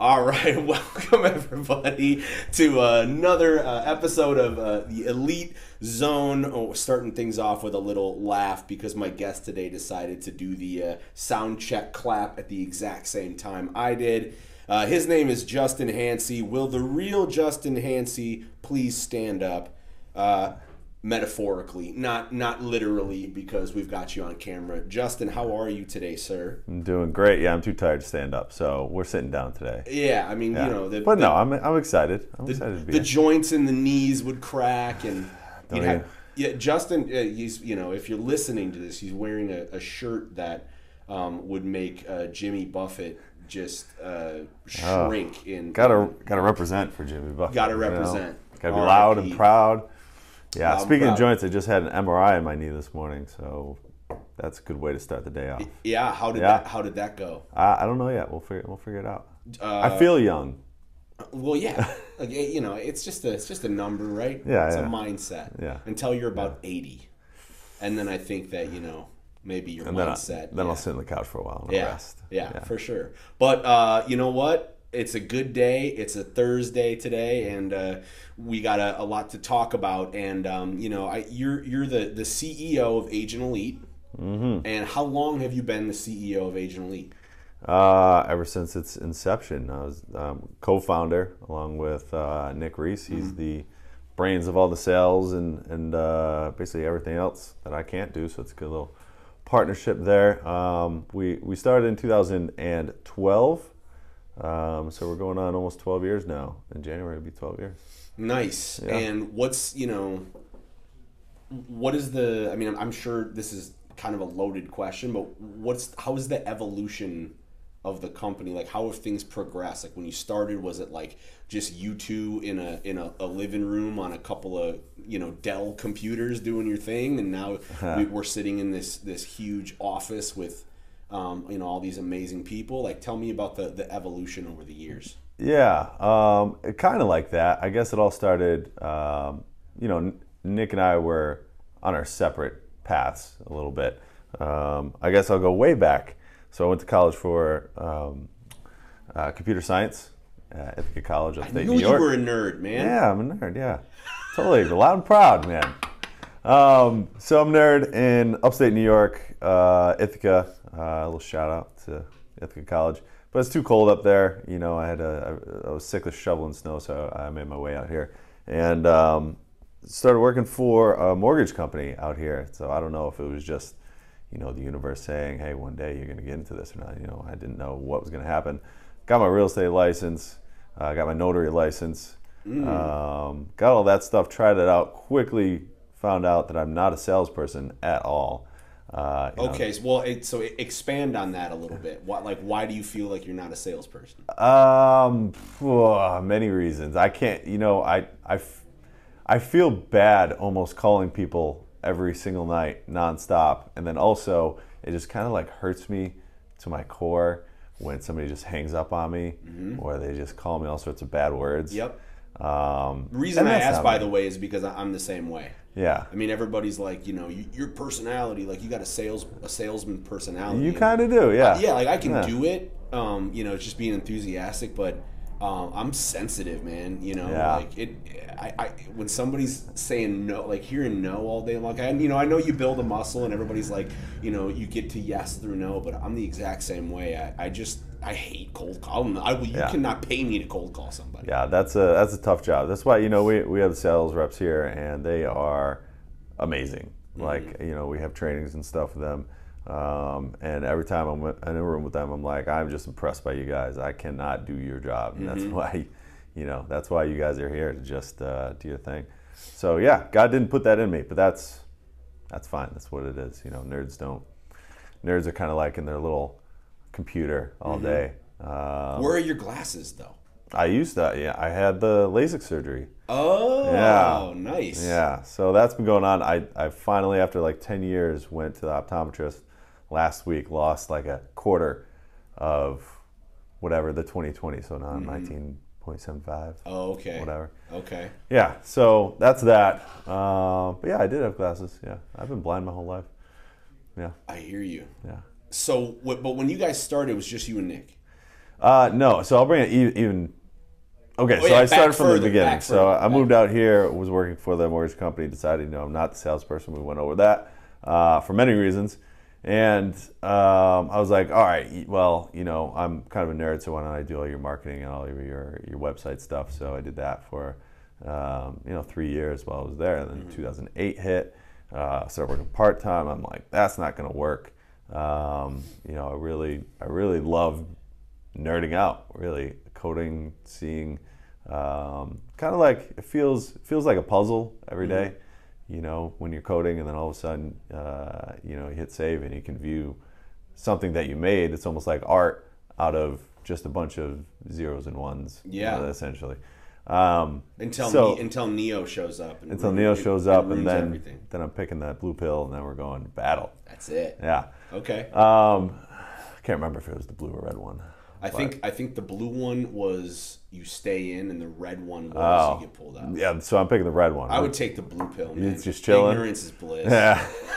All right, welcome everybody to another uh, episode of uh, the Elite Zone. Oh, starting things off with a little laugh because my guest today decided to do the uh, sound check clap at the exact same time I did. Uh, his name is Justin Hancy. Will the real Justin Hancy please stand up? Metaphorically, not not literally, because we've got you on camera. Justin, how are you today, sir? I'm doing great. Yeah, I'm too tired to stand up, so we're sitting down today. Yeah, I mean, Yeah. you know, the, but the, no, I'm, I'm excited. I'm the, excited to be the joints in the knees would crack, and you'd have, yeah, Justin, uh, he's you know, if you're listening to this, he's wearing a, a shirt that um, would make uh, Jimmy Buffett just uh, shrink in. Oh, Gotta gotta represent for Jimmy Buffett. Gotta you know? represent. Gotta be loud R.I.P.. and proud. Yeah. And speaking proud. of joints, I just had an MRI in my knee this morning, so that's a good way to start the day off. Yeah, how did Yeah. that? How did that go? I, I don't know yet. We'll figure we'll figure it out. Uh, I feel young. Well, yeah, like, you know, it's just a it's just a number, right? Yeah, it's yeah. a mindset. Yeah. Until you're about eighty, and then I think that you know maybe your And then, I, mindset. then yeah. I'll sit on the couch for a while and yeah, rest. yeah, for sure. But uh, you know what? It's a good day. It's a Thursday today, and uh, we got a, a lot to talk about. And um, you know, I, you're you're the the CEO of Agent Elite. Mm-hmm. And how long have you been the CEO of Agent Elite? Uh, ever since its inception, I was um, co-founder along with uh, Nick Reese. He's Mm-hmm. the brains of all the sales and and uh, basically everything else that I can't do. So it's a good little partnership there. Um, we we started in 2012, um, so we're going on almost 12 years now. In January, it'll be 12 years. Nice. Yeah. And what's you know, what is the? I mean, I'm, sure this is kind of a loaded question, but what's how is the evolution of the company? Like, how have things progressed? Like when you started, was it like just you two in a in a, a living room on a couple of you know Dell computers doing your thing, and now we, we're sitting in this this huge office with. Um, you know all these amazing people. Like, tell me about the, the evolution over the years. Yeah, um, kind of like that. I guess it all started. Um, you know, Nick and I were on our separate paths a little bit. Um, I guess I'll go way back. So I went to college for um, uh, computer science at Ithaca College, I upstate knew New you York. were a nerd, man. Yeah, I'm a nerd. Yeah, totally. Loud and proud, man. Um, so I'm a nerd in upstate New York, uh, Ithaca. Uh, a little shout out to Ithaca College, but it's too cold up there. You know, I had a, I, I was sick of shoveling snow, so I made my way out here and um, started working for a mortgage company out here. So I don't know if it was just you know the universe saying, "Hey, one day you're going to get into this or not." You know, I didn't know what was going to happen. Got my real estate license. uh, got my notary license. Um, got all that stuff. Tried it out quickly. Found out that I'm not a salesperson at all. Uh, Okay, so, well, it, so expand on that a little bit. What, like, why do you feel like you're not a salesperson? Um, phew, many reasons. I can't. You know, I I, f- I feel bad almost calling people every single night nonstop, and then also it just kind of like hurts me to my core when somebody just hangs up on me or they just call me all sorts of bad words. Yep. Um, reason I ask, by me. the way, is because I'm the same way. Yeah, I mean, everybody's like, you know, you, your personality, like you got a sales a salesman personality. you kind of do. Yeah. yeah, like I can Yeah. do it. Um, you know, it's just being enthusiastic, but um, I'm sensitive, man. You know, Yeah. like it. I, I when somebody's saying no, like hearing no all day long. I, you know, I know you build a muscle, and everybody's like, you know, you get to yes through no, but I'm the exact same way. I, I just I hate cold call. I, you Yeah. cannot pay me to cold call somebody. Yeah, that's a that's a tough job. That's why you know we we have sales reps here, and they are amazing. Like you know we have trainings and stuff with them, um, and every time I'm in a room with them, I'm like I'm just impressed by you guys. I cannot do your job, and that's why you know that's why you guys are here to just uh, do your thing. So yeah, God didn't put that in me, but that's that's fine. That's what it is. You know, nerds don't. Nerds are kind of like in their little computer all day. Um, Where are your glasses though? I used that. Yeah, I had the LASIK surgery. Oh, Yeah. nice. Yeah, so that's been going on. I, I finally, after like 10 years, went to the optometrist last week, lost like a quarter of whatever the 2020. So now I'm 19.75, Oh, okay. whatever. Okay. Yeah, so that's that. Uh, but yeah, I did have glasses. Yeah, I've been blind my whole life. Yeah, I hear you. yeah. So, but when you guys started, it was just you and Nick. Uh, no, so I'll bring it even. Okay, Oh, so yeah, I started from the beginning. So further, I moved out here, was working for the mortgage company, decided, you know, I'm not the salesperson. We went over that uh, for many reasons. And um, I was like, all right, well, you know, I'm kind of a nerd, so why don't I do all your marketing and all of your, your website stuff? So I did that for, um, you know, three years while I was there. And then 2008 hit, uh, started working part time. I'm like, that's not going to work. Um, you know, I really, I really love nerding out, really coding, seeing, um, kind of like it feels feels like a puzzle every day. You know, when you're coding, and then all of a sudden, uh, you know, you hit save and you can view something that you made. It's almost like art out of just a bunch of zeros and ones. you Yeah. know, essentially. Um, Until so- Ne- until Neo shows up. And until Neo shows up, and ruins then everything. then I'm picking that blue pill, and then we're going battle. That's it. Yeah. Okay. Um, I can't remember if it was the blue or red one. I think I think the blue one was you stay in, and the red one was Oh. you get pulled out. Yeah, so I'm picking the red one. I would take the blue pill. Man. It's just chilling? Ignorance is bliss. Yeah.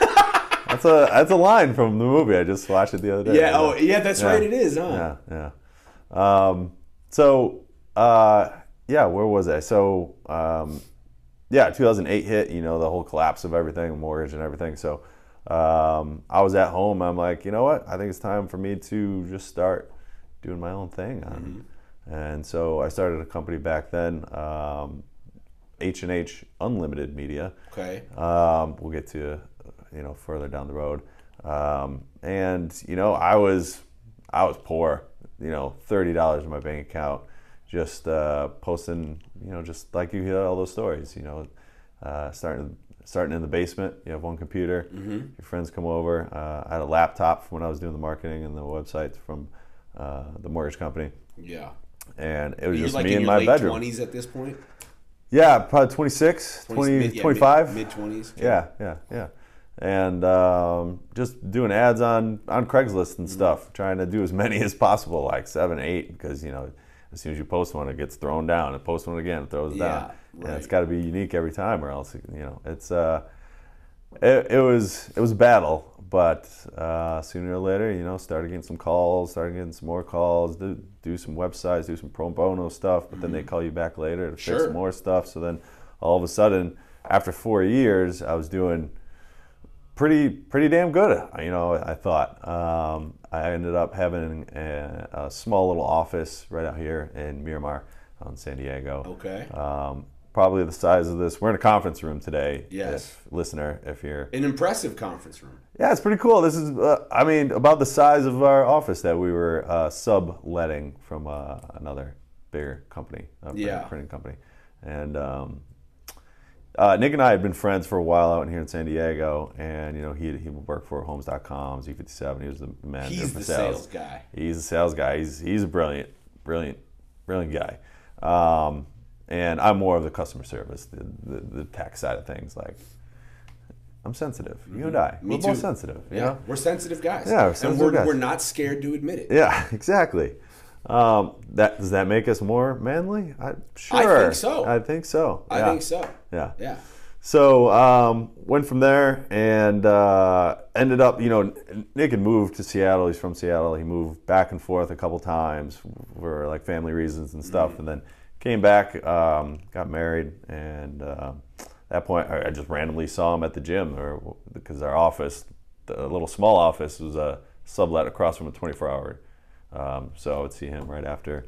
that's a that's a line from the movie. I just watched it the other day. Yeah. Oh, yeah. That's Yeah. right. It is, huh? Yeah, yeah. Um, so, uh, yeah, where was I? So, um, yeah, 2008 hit. You know, the whole collapse of everything, mortgage and everything. So, um, I was at home. I'm like, you know what? I think it's time for me to just start doing my own thing. Um, And so I started a company back then, um, H and H Unlimited Media. Okay. Um, we'll get to you know further down the road. Um, and you know, I was I was poor. You know, thirty dollars in my bank account, just uh, posting. You know, just like you hear all those stories. You know, uh, starting starting in the basement. You have one computer. Your friends come over. Uh, I had a laptop from when I was doing the marketing and the websites from uh, the mortgage company, Yeah. And it was You're just like me in in my bedroom. twenties at this point. Yeah, probably 26, 20, 25. mid twenties. Yeah, yeah, yeah. And um, just doing ads on on Craigslist Mm-hmm. and stuff, trying to do as many as possible, like seven, eight, because you know, as soon as you post one, it gets thrown down, and post one again, it throws Yeah, down, and it's got to be unique every time, or else you know, it's uh, it, it was it was a battle, but uh, sooner or later, you know, started getting some calls, started getting some more calls, do, do some websites, do some pro bono stuff, but then they call you back later to Mm-hmm. Sure. fix more stuff. So then all of a sudden, after four years, I was doing pretty pretty damn good. You know, I thought um, I ended up having a, a small little office right out here in Miramar, on San Diego. Okay. Um, probably the size of this. We're in a conference room today. Yes. If, listener, if you're. An impressive conference room. Yeah, it's pretty cool. This is, uh, I mean, about the size of our office that we were uh, subletting from uh, another bigger company, a print- Yeah. printing company. And um, uh, Nick and I had been friends for a while out here in San Diego, and you know he he worked for Homes.com, Z57. He was the manager He's for the sales. sales guy. He's a sales guy. He's he's a brilliant, brilliant, brilliant guy. Um, and I'm more of the customer service, the, the, the tech side of things. Like, I'm sensitive. You and I, Mm-hmm. Me we're both too. sensitive. You Yeah, know? we're sensitive guys. Yeah, we're and sensitive we're, guys. we're not scared to admit it. Yeah, exactly. Um, that does that make us more manly? I, sure. think so. I think so. I Yeah. think so. Yeah. Yeah. So um, went from there and uh, ended up, you know, Nick had moved to Seattle. He's from Seattle. He moved back and forth a couple times for like family reasons and stuff, Mm-hmm. and then came back, um, got married, and uh, that point I I just randomly saw him at the gym, or because our office, the little small office, was a sublet across from a 24-hour. Um, so I would see him right after.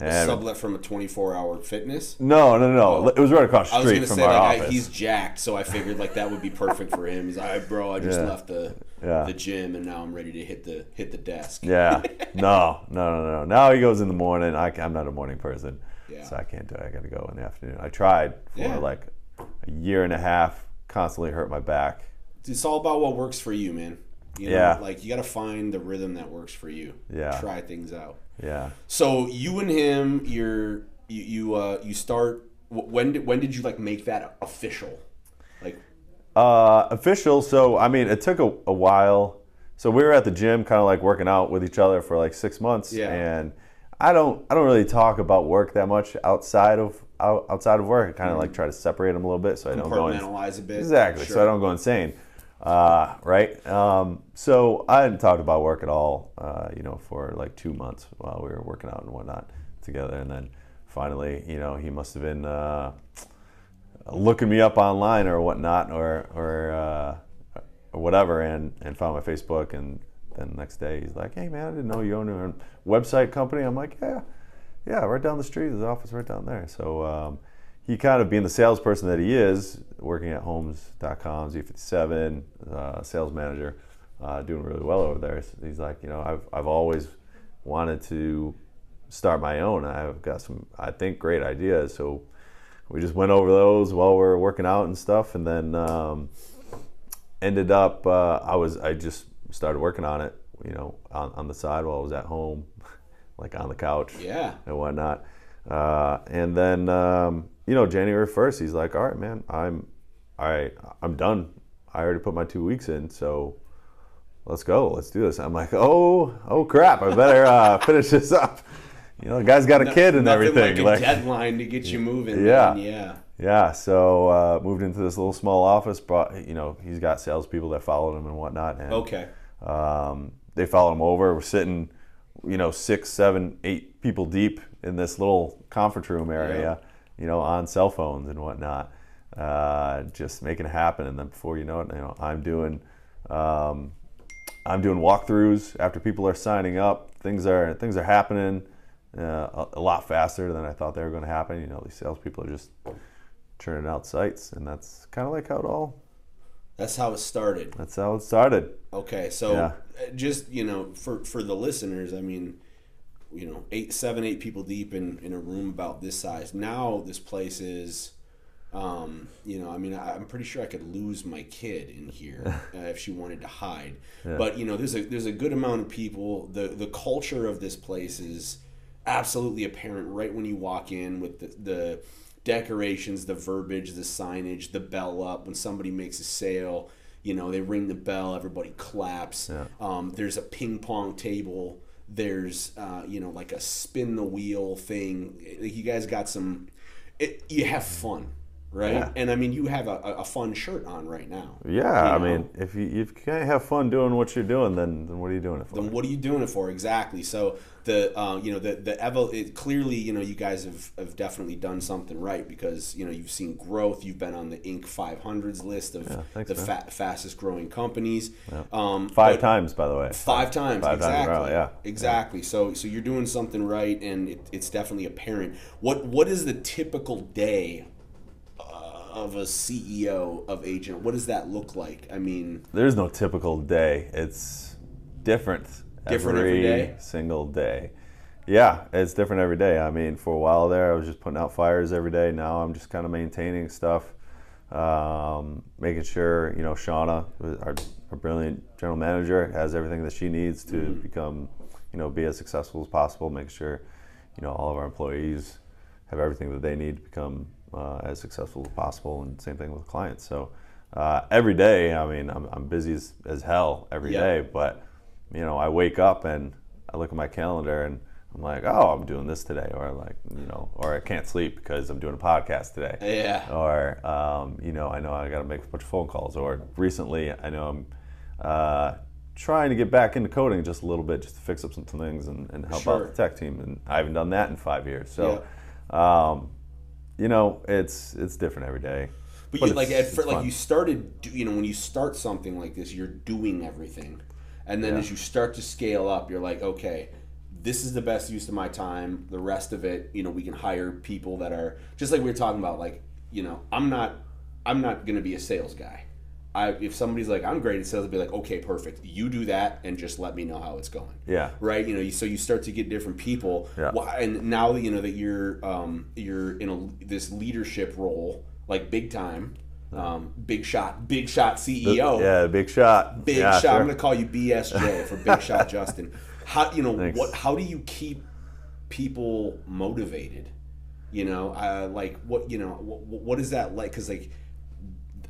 And- Sublet from a 24 hour fitness. no, no, no, no. It was right across the I was street from say our like I, office. he's jacked, so I figured like that would be perfect for him. He's like, "All right, bro, I just Yeah. left the Yeah. the gym and now I'm ready to hit the hit the desk." Yeah. No, no, no, no. Now he goes in the morning. I, am not a morning person. Yeah. So I can't do it. I got to go in the afternoon. I tried for like a year and a half, constantly hurt my back. It's all about what works for you, man. You know, Yeah. like you got to find the rhythm that works for you. Yeah. Try things out. Yeah. So you and him, you're you you uh you start. When did when did you like make that official? Like Uh, official. So, I mean, it took a, a while. So we were at the gym, kind of like working out with each other for like six months. Yeah. And I don't, I don't really talk about work that much outside of out, outside of work. I kind of like try to separate them a little bit so I don't go in, compartmentalize a bit. Exactly. So I don't go insane. Uh, right. Um, so I hadn't talked about work at all, uh, you know, for like two months while we were working out and whatnot together. And then finally, you know, he must have been uh, looking me up online or whatnot or, or, uh, or whatever and, and found my Facebook. And then the next day he's like, hey, man, I didn't know you own a website company. I'm like, yeah, yeah, right down the street. His office right down there. So, um, he kind of being the salesperson that he is, working at homes.com, Z57, uh, sales manager, uh, doing really well over there. He's like, you know, I've, I've always wanted to start my own. I've got some, I think, great ideas. So we just went over those while we are working out and stuff. And then um, ended up, uh, I was, I just started working on it, you know, on, on the side while I was at home, like on the couch Yeah. and whatnot. Uh, and then, um, you know, January first, he's like, "All right, man, I'm, I, I'm done. I already put my two weeks in, so let's go. Let's do this." I'm like, "Oh, oh crap! I better uh, finish this up." You know, the guy's got a kid and everything. Like a deadline to get you moving. Yeah. man. Yeah. Yeah, so uh, moved into this little small office. Brought, you know, he's got salespeople that followed him and whatnot. And, Okay. um, they followed him over. We're sitting, you know, six, seven, eight people deep in this little conference room area, you know, on cell phones and whatnot, uh, just making it happen. And then before you know it, you know, I'm doing, um, I'm doing walkthroughs after people are signing up. Things are things are happening uh, a, a lot faster than I thought they were going to happen. You know, these salespeople are just churning out sites, and that's kind of like how it all. That's how it started. That's how it started. Okay, so Yeah. uh, just you know, for for the listeners, I mean, you know, eight, seven, eight people deep in in a room about this size. Now this place is, um, you know, I mean, I, I'm pretty sure I could lose my kid in here uh, if she wanted to hide. But you know, there's a there's a good amount of people. the The culture of this place is absolutely apparent right when you walk in with the. the decorations, the verbiage, the signage, the bell up when somebody makes a sale. You know, they ring the bell, everybody claps. Yeah. Um, there's a ping pong table. There's, uh, you know, like a spin the wheel thing. You guys got some. It, you have fun, right? Yeah. And I mean, you have a, a fun shirt on right now. Yeah, I know? mean, if you, if you can't have fun doing what you're doing, then, then what are you doing it for? then what are you doing it for exactly so the uh, you know the the evo it, clearly you know you guys have, have definitely done something right because you know you've seen growth you've been on the inc 500s list of thanks, the fa- fastest growing companies um, Five times, by the way. five times Five times exactly row, yeah. exactly so so you're doing something right and it, it's definitely apparent what what is the typical day of a ceo of agent what does that look like i mean There's no typical day. It's different. Different every day? Single day. Yeah, it's different every day. I mean, for a while there, I was just putting out fires every day. Now I'm just kind of maintaining stuff, um, making sure you know Shauna, our, our brilliant general manager, has everything that she needs to become, you know, be as successful as possible. Making sure, you know, all of our employees have everything that they need to become uh, as successful as possible, and same thing with clients. So uh, every day, I mean, I'm, I'm busy as, as hell every day, Yeah. but you know, I wake up and I look at my calendar and I'm like, oh, I'm doing this today, or like, you know, or I can't sleep because I'm doing a podcast today yeah or um, you know I know I got to make a bunch of phone calls. Or recently I know I'm uh, trying to get back into coding just a little bit, just to fix up some things and, and help Sure. out the tech team. And I haven't done that in five years. So, um, you know, it's it's different every day. But, But you, like at first, like you started, do- you know, when you start something like this, you're doing everything, and then Yeah. as you start to scale up, you're like, okay, this is the best use of my time. The rest of it, you know, we can hire people that are just like we were talking about. Like, you know, I'm not, I'm not going to be a sales guy. I, if somebody's like, I'm great at sales, I'd be like, okay, perfect. You do that, and just let me know how it's going Yeah. right? You know, you, so you start to get different people. Yeah. And now that you know that you're um, you're in a, this leadership role, like big time, um, big shot, big shot CEO, Yeah, big shot. big yeah, shot. sure. I'm gonna call you BSJ for Big Shot Justin. How you know Thanks. what? How do you keep people motivated? You know, uh, like what you know, what, what is that like? Because like,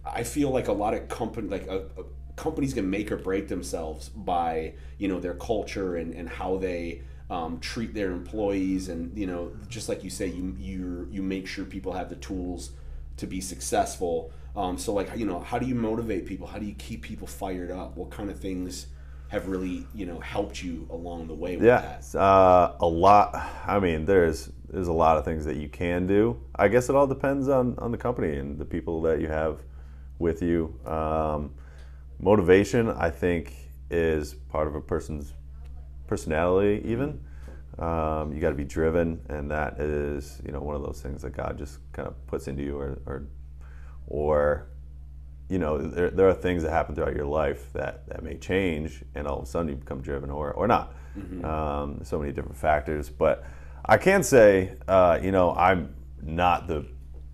I feel like a lot of company like a, a companies can make or break themselves by you know their culture and and how they. Um, treat their employees and you know just like you say you you you make sure people have the tools to be successful Um, so like you know, how do you motivate people? How do you keep people fired up? What kind of things have really you know helped you along the way with Yeah, that? uh, a lot. I mean, there's there's a lot of things that you can do. I guess it all depends on on the company and the people that you have with you. Um, motivation, I think, is part of a person's personality. Even um, you got to be driven, and that is you know one of those things that God just kind of puts into you, or or, or you know, there, there are things that happen throughout your life that, that may change, and all of a sudden you become driven or, or not. Um, so many different factors. But I can say, uh, you know, I'm not the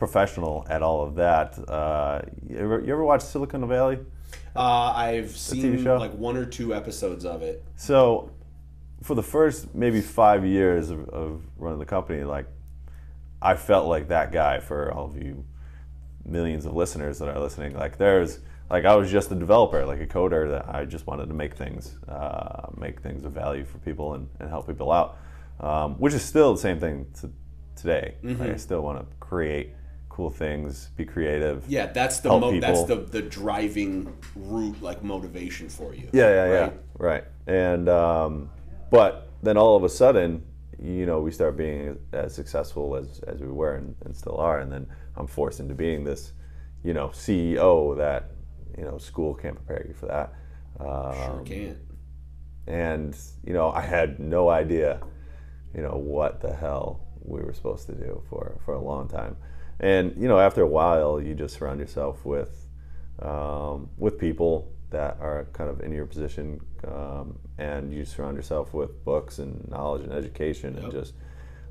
professional at all of that. Uh, you, ever, you ever watch Silicon Valley? Uh, I've seen like one or two episodes of it. So, for the first maybe five years of, of running the company, like I felt like that guy for all of you millions of listeners that are listening. Like there's like I was just a developer, like a coder that I just wanted to make things, uh, make things of value for people and, and help people out, um, which is still the same thing to today. Like I still want to create cool things, be creative. Yeah, that's the mo- that's the the driving root like motivation for you. Yeah, yeah, yeah. Right? Right. And um, but then all of a sudden, you know, we start being as successful as, as we were and, and still are, and then I'm forced into being this, you know, CEO that you know school can't prepare you for that. Um, Sure can't. and you know, I had no idea, you know, what the hell we were supposed to do for for a long time. And you know, after a while, you just surround yourself with um, with people that are kind of in your position, um, and you surround yourself with books and knowledge and education and just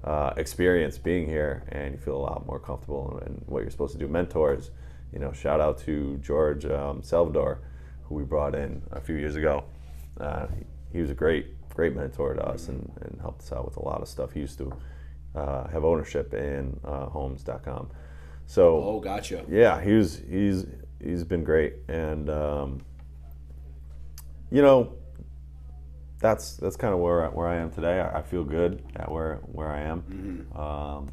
uh, experience being here, and you feel a lot more comfortable in, in what you're supposed to do. Mentors, you know, shout out to George um, Salvador, who we brought in a few years ago. Uh, he, he was a great, great mentor to us and, and helped us out with a lot of stuff. He used to uh, have ownership in uh, homes.com. So Oh, gotcha. yeah, he's he's he's been great, and um, you know, that's that's kind of where where I am today. I, I feel good at where where I am. Um,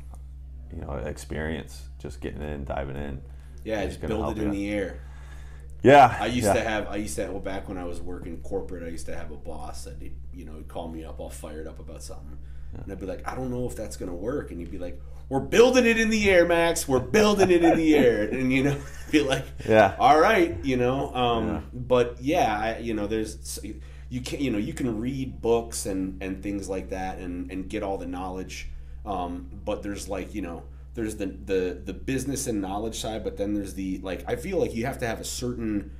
you know, experience, just getting in, diving in. Yeah, just build it in the air. Yeah, I used yeah. to have I used to well back when I was working corporate I used to have a boss that you know he'd call me up all fired up about something and I'd be like I don't know if that's gonna work. And you'd be like we're building it in the air Max. We're building it in the air. And you know be like Yeah. all right you know um, Yeah. but yeah I, you know there's you can you know you can read books and and things like that and and get all the knowledge um, but there's like you know there's the the the business and knowledge side but then there's the like I feel like you have to have a certain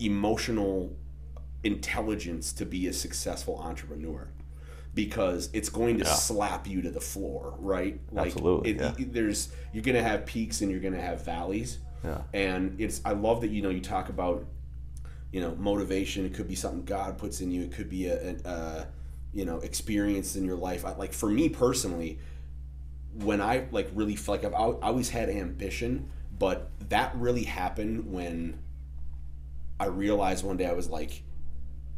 emotional intelligence to be a successful entrepreneur because it's going to Yeah. slap you to the floor, right? Like Absolutely, it, yeah. it- there's you're going to have peaks and you're going to have valleys. Yeah. And it's I love that you know you talk about you know motivation it could be something God puts in you it could be a, a, a you know experience in your life I, like for me personally when I like really like I've al- always had ambition, but that really happened when I realized one day I was like,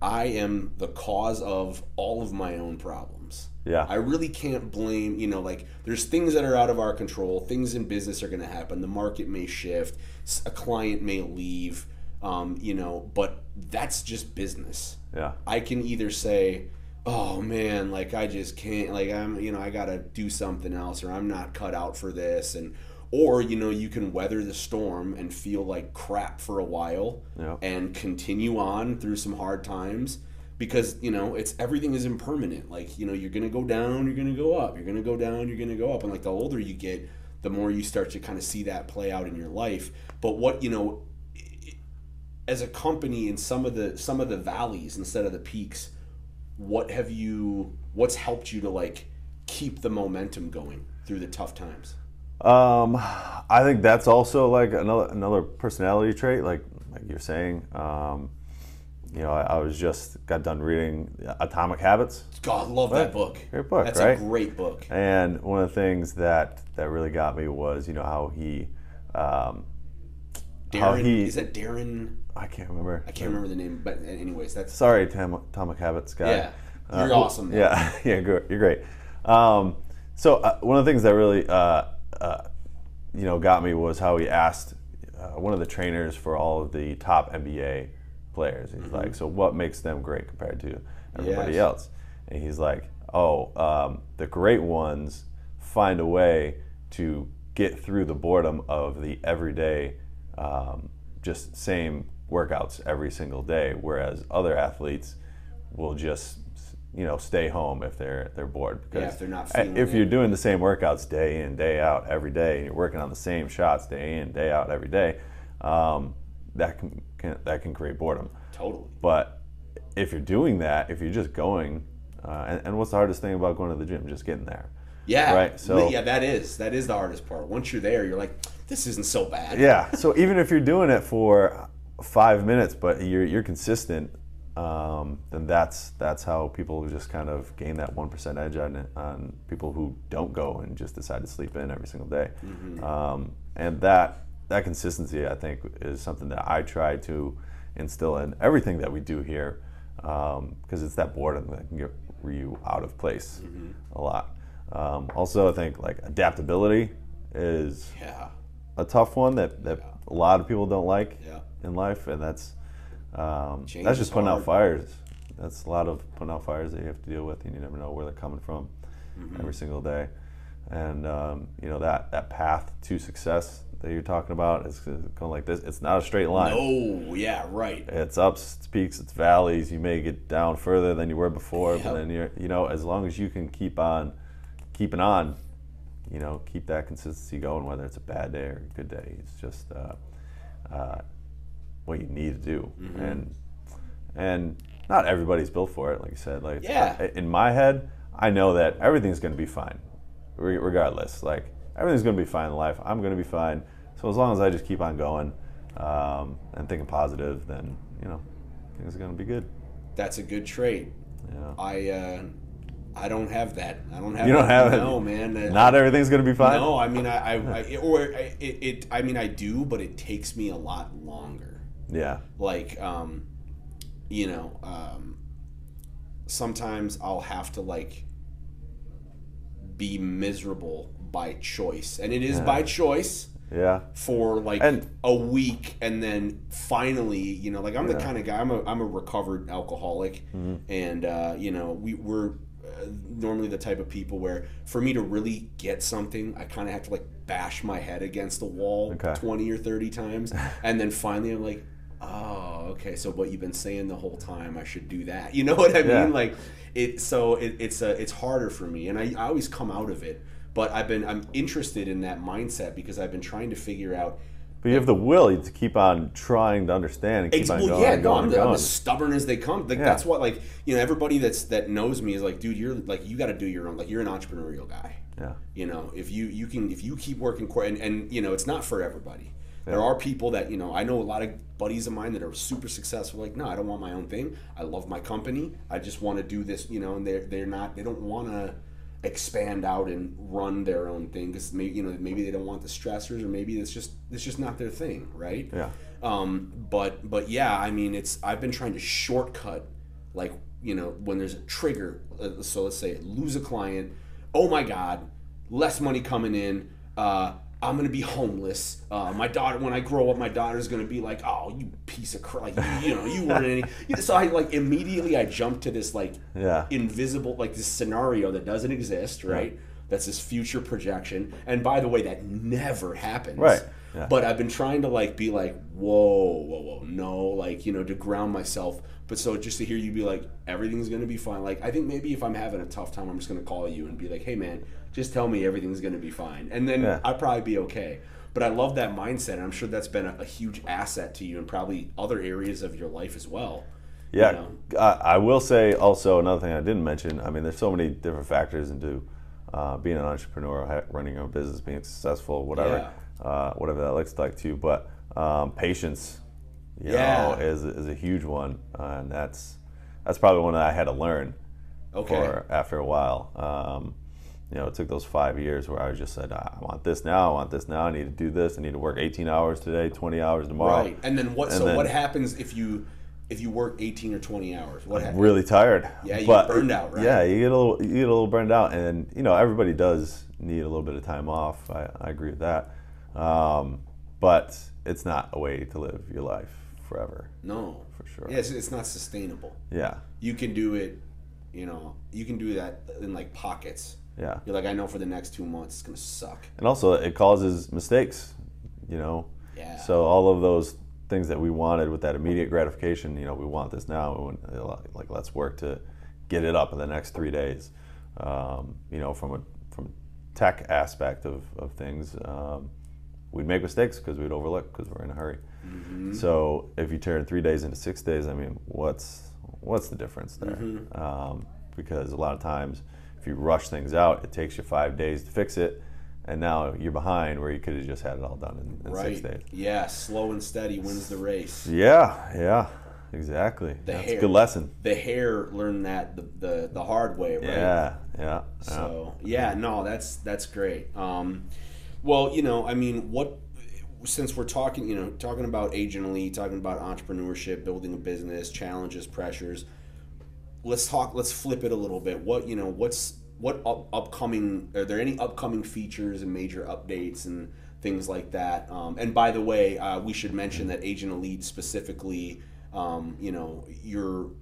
I am the cause of all of my own problems. Yeah. I really can't blame, you know, like there's things that are out of our control. Things in business are going to happen. The market may shift. A client may leave, um, you know, but that's just business. yeah. I can either say, "Oh man, like I just can't, like I'm, you know, I got to do something else or I'm not cut out for this." And or, you know, you can weather the storm and feel like crap for a while Yeah. and continue on through some hard times because, you know, it's everything is impermanent. Like, you know, you're going to go down, you're going to go up. You're going to go down, you're going to go up. And like the older you get, the more you start to kind of see that play out in your life. But what, you know, as a company in some of the some of the valleys instead of the peaks what have you what's helped you to like keep the momentum going through the tough times Um, I think that's also like another another personality trait, like like you're saying. Um, you know, I, I was just got done reading Atomic Habits, god love that book Great book, that's right? a great book and one of the things that that really got me was you know how he, um, how he is that darren I can't remember. i can't remember the name but anyways that's Sorry, Tam- Atomic Habits guy. yeah you're Uh, awesome man. Yeah, yeah. You're great. Um, so uh, one of the things that really, uh, uh, you know, got me was how he asked uh, one of the trainers for all of the top NBA players. He's like, so what makes them great compared to everybody Yes. else? And he's like, oh, um, the great ones find a way to get through the boredom of the everyday, um, just same workouts every single day, whereas other athletes will just you know stay home if they're they're bored because if they're not if it. you're doing the same workouts day in day out every day and you're working on the same shots day in day out every day um, that can, can that can create boredom Totally. but if you're doing that if you're just going uh, and, and what's the hardest thing about going to the gym just getting there Yeah. Right, so- yeah, that is that is the hardest part. Once you're there, you're like, this isn't so bad. yeah so even if you're doing it for five minutes but you're, you're consistent um, then that's that's how people just kind of gain that one percent edge on on people who don't go and just decide to sleep in every single day. Um, and that that consistency I think is something that I try to instill in everything that we do here because it's that boredom that can get you out of place a lot. Um, also I think like adaptability is Yeah. a tough one that, that a lot of people don't like Yeah. in life, and that's um, that's just putting out fires. That's a lot of putting out fires that you have to deal with, and you never know where they're coming from Mm-hmm. every single day. And um, you know that that path to success that you're talking about is kind of like this. It's not a straight line. Oh, yeah, right. It's ups, it's peaks, it's valleys. You may get down further than you were before, Yep. but then you're, you know, as long as you can keep on, keeping on, you know, keep that consistency going, whether it's a bad day or a good day. It's just uh, uh, what you need to do, Mm-hmm. and and not everybody's built for it. Like you said, like Yeah. In my head, I know that everything's going to be fine, regardless. Like everything's going to be fine in life. I'm going to be fine. So as long as I just keep on going um, and thinking positive, then you know things are going to be good. That's a good trait. Yeah. I uh, I don't have that. I don't have. You don't that. have it. No, man. Not everything's going to be fine. No, I mean, I, I, I or I, it, it. I mean, I do, but it takes me a lot longer. Yeah. Like, um, you know, um, sometimes I'll have to like be miserable by choice, and it is Yeah. by choice Yeah. for like And- a week and then finally you know like i'm the Yeah. Mm-hmm. kind of guy i'm a, I'm a recovered alcoholic and uh, you know we, we're uh, normally the type of people where for me to really get something i kind of have to like bash my head against the wall Okay. 20 or 30 times and then finally i'm like oh okay so what you've been saying the whole time i should do that you know what i Yeah. mean like it so it, it's uh, it's harder for me and I, I always come out of it but i've been i'm interested in that mindset because i've been trying to figure out But you have the will to keep on trying to understand and keep Ex- on going. yeah, no, going I'm, and I'm as stubborn as they come. Like Yeah. that's what, like you know, everybody that's that knows me is like, dude, you're like, you got to do your own. Like you're an entrepreneurial guy. Yeah. You know, if you you can if you keep working and, and you know, it's not for everybody. There are people that you know. I know a lot of buddies of mine that are super successful. Like, no, I don't want my own thing. I love my company. I just want to do this. You know, and they're they're not. They don't want to expand out and run their own thing because maybe you know maybe they don't want the stressors or maybe it's just it's just not their thing, right? Yeah. Um, but but yeah, I mean, it's I've been trying to shortcut, like you know, when there's a trigger. uh, So let's say lose a client. Oh my God, less money coming in. Uh, I'm gonna be homeless. Uh, my daughter, when I grow up, my daughter's gonna be like, "Oh, you piece of crap!" Like, you, you know, you weren't any. you know, So I like immediately I jumped to this like Yeah. invisible, like this scenario that doesn't exist, right? That's this future projection. And by the way, that never happens. Right. Yeah. But I've been trying to like be like, whoa, whoa, whoa, no, like you know, to ground myself. But so just to hear you be like, everything's gonna be fine. Like I think maybe if I'm having a tough time, I'm just gonna call you and be like, hey man, just tell me everything's gonna be fine, and then Yeah. I'll probably be okay. But I love that mindset, and I'm sure that's been a, a huge asset to you and probably other areas of your life as well. you Yeah, know? I, I will say also another thing I didn't mention. I mean, there's so many different factors into uh, being an entrepreneur, running your own business, being successful, whatever, uh, whatever that looks like to you. But um, patience, you Yeah. know, is is a huge one, uh, and that's that's probably one that I had to learn Okay. for after a while. Um, you know, it took those five years where I was just said, I want this now, I want this now, I need to do this, I need to work 18 hours today, 20 hours tomorrow. Right. And then what? And so then- what happens if you if you work eighteen or twenty hours? What happens? really tired. Yeah, you but, get burned out, right? Yeah, you get a little, you get a little burned out, and you know everybody does need a little bit of time off. I, I agree with that. Um, but it's not a way to live your life forever. No, for sure. Yeah, it's, it's not sustainable. Yeah. You can do it, you know, you can do that in like pockets. Yeah. You're like, I know for the next two months it's gonna suck. And also, it causes mistakes. You know. Yeah. So all of those things that we wanted with that immediate gratification, you know, we want this now. Like, let's work to get it up in the next three days. Um, you know, from a from tech aspect of, of things, um, we'd make mistakes because we'd overlook because we're in a hurry. Mm-hmm. So if you turn three days into six days, I mean, what's what's the difference there? Mm-hmm. Um, because a lot of times, if you rush things out, it takes you five days to fix it, and now you're behind where you could have just had it all done in, in right. six days. Yeah, slow and steady wins the race. Yeah, yeah. Exactly. The That's hare, a good lesson. The hare learned that the, the, the hard way, right? Yeah, yeah. So yeah, no, that's that's great. Um, well, you know, I mean, what since we're talking, you know, talking about Agent Elite, talking about entrepreneurship, building a business, challenges, pressures. Let's talk. Let's flip it a little bit. What you know? What's what up, upcoming? Are there any upcoming features and major updates and things like that? Um, and by the way, uh, we should mention that Agent Elite specifically um, you know, your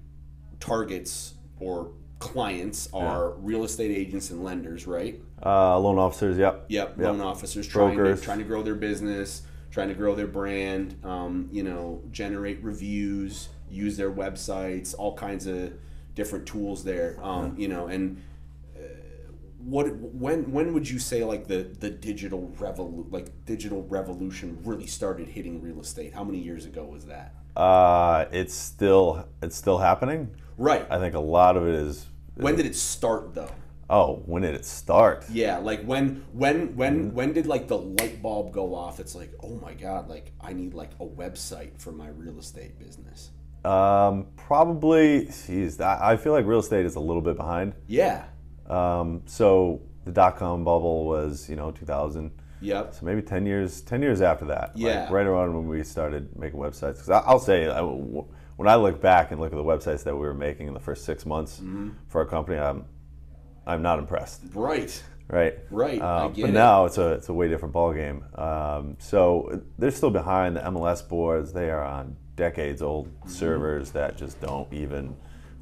targets or clients are yeah. real estate agents and lenders, right? Uh, loan officers, yep. Yep, yep. loan officers trying to, trying to grow their business, trying to grow their brand, um, you know, generate reviews, use their websites, all kinds of different tools there, um, you know, and uh, what when when would you say like the the digital revolu- like digital revolution really started hitting real estate? How many years ago was that? Uh, it's still it's still happening. Right. I think a lot of it is. When did it start though? Oh, when did it start? Yeah, like when when when mm-hmm. when did like the light bulb go off? It's like, oh my god, like I need like a website for my real estate business. Um, probably. Geez, I feel like real estate is a little bit behind. Yeah. Um, so the dot com bubble was you know 2000. Yep. So maybe ten years, ten years after that. Yeah. Like right around when we started making websites. Because I'll say, I, when I look back and look at the websites that we were making in the first six months mm-hmm. for our company, I'm, I'm not impressed. Right. Right. Right. Uh, but it. now it's a it's a way different ballgame. Um, so they're still behind the MLS boards. They are on decades old mm-hmm. servers that just don't even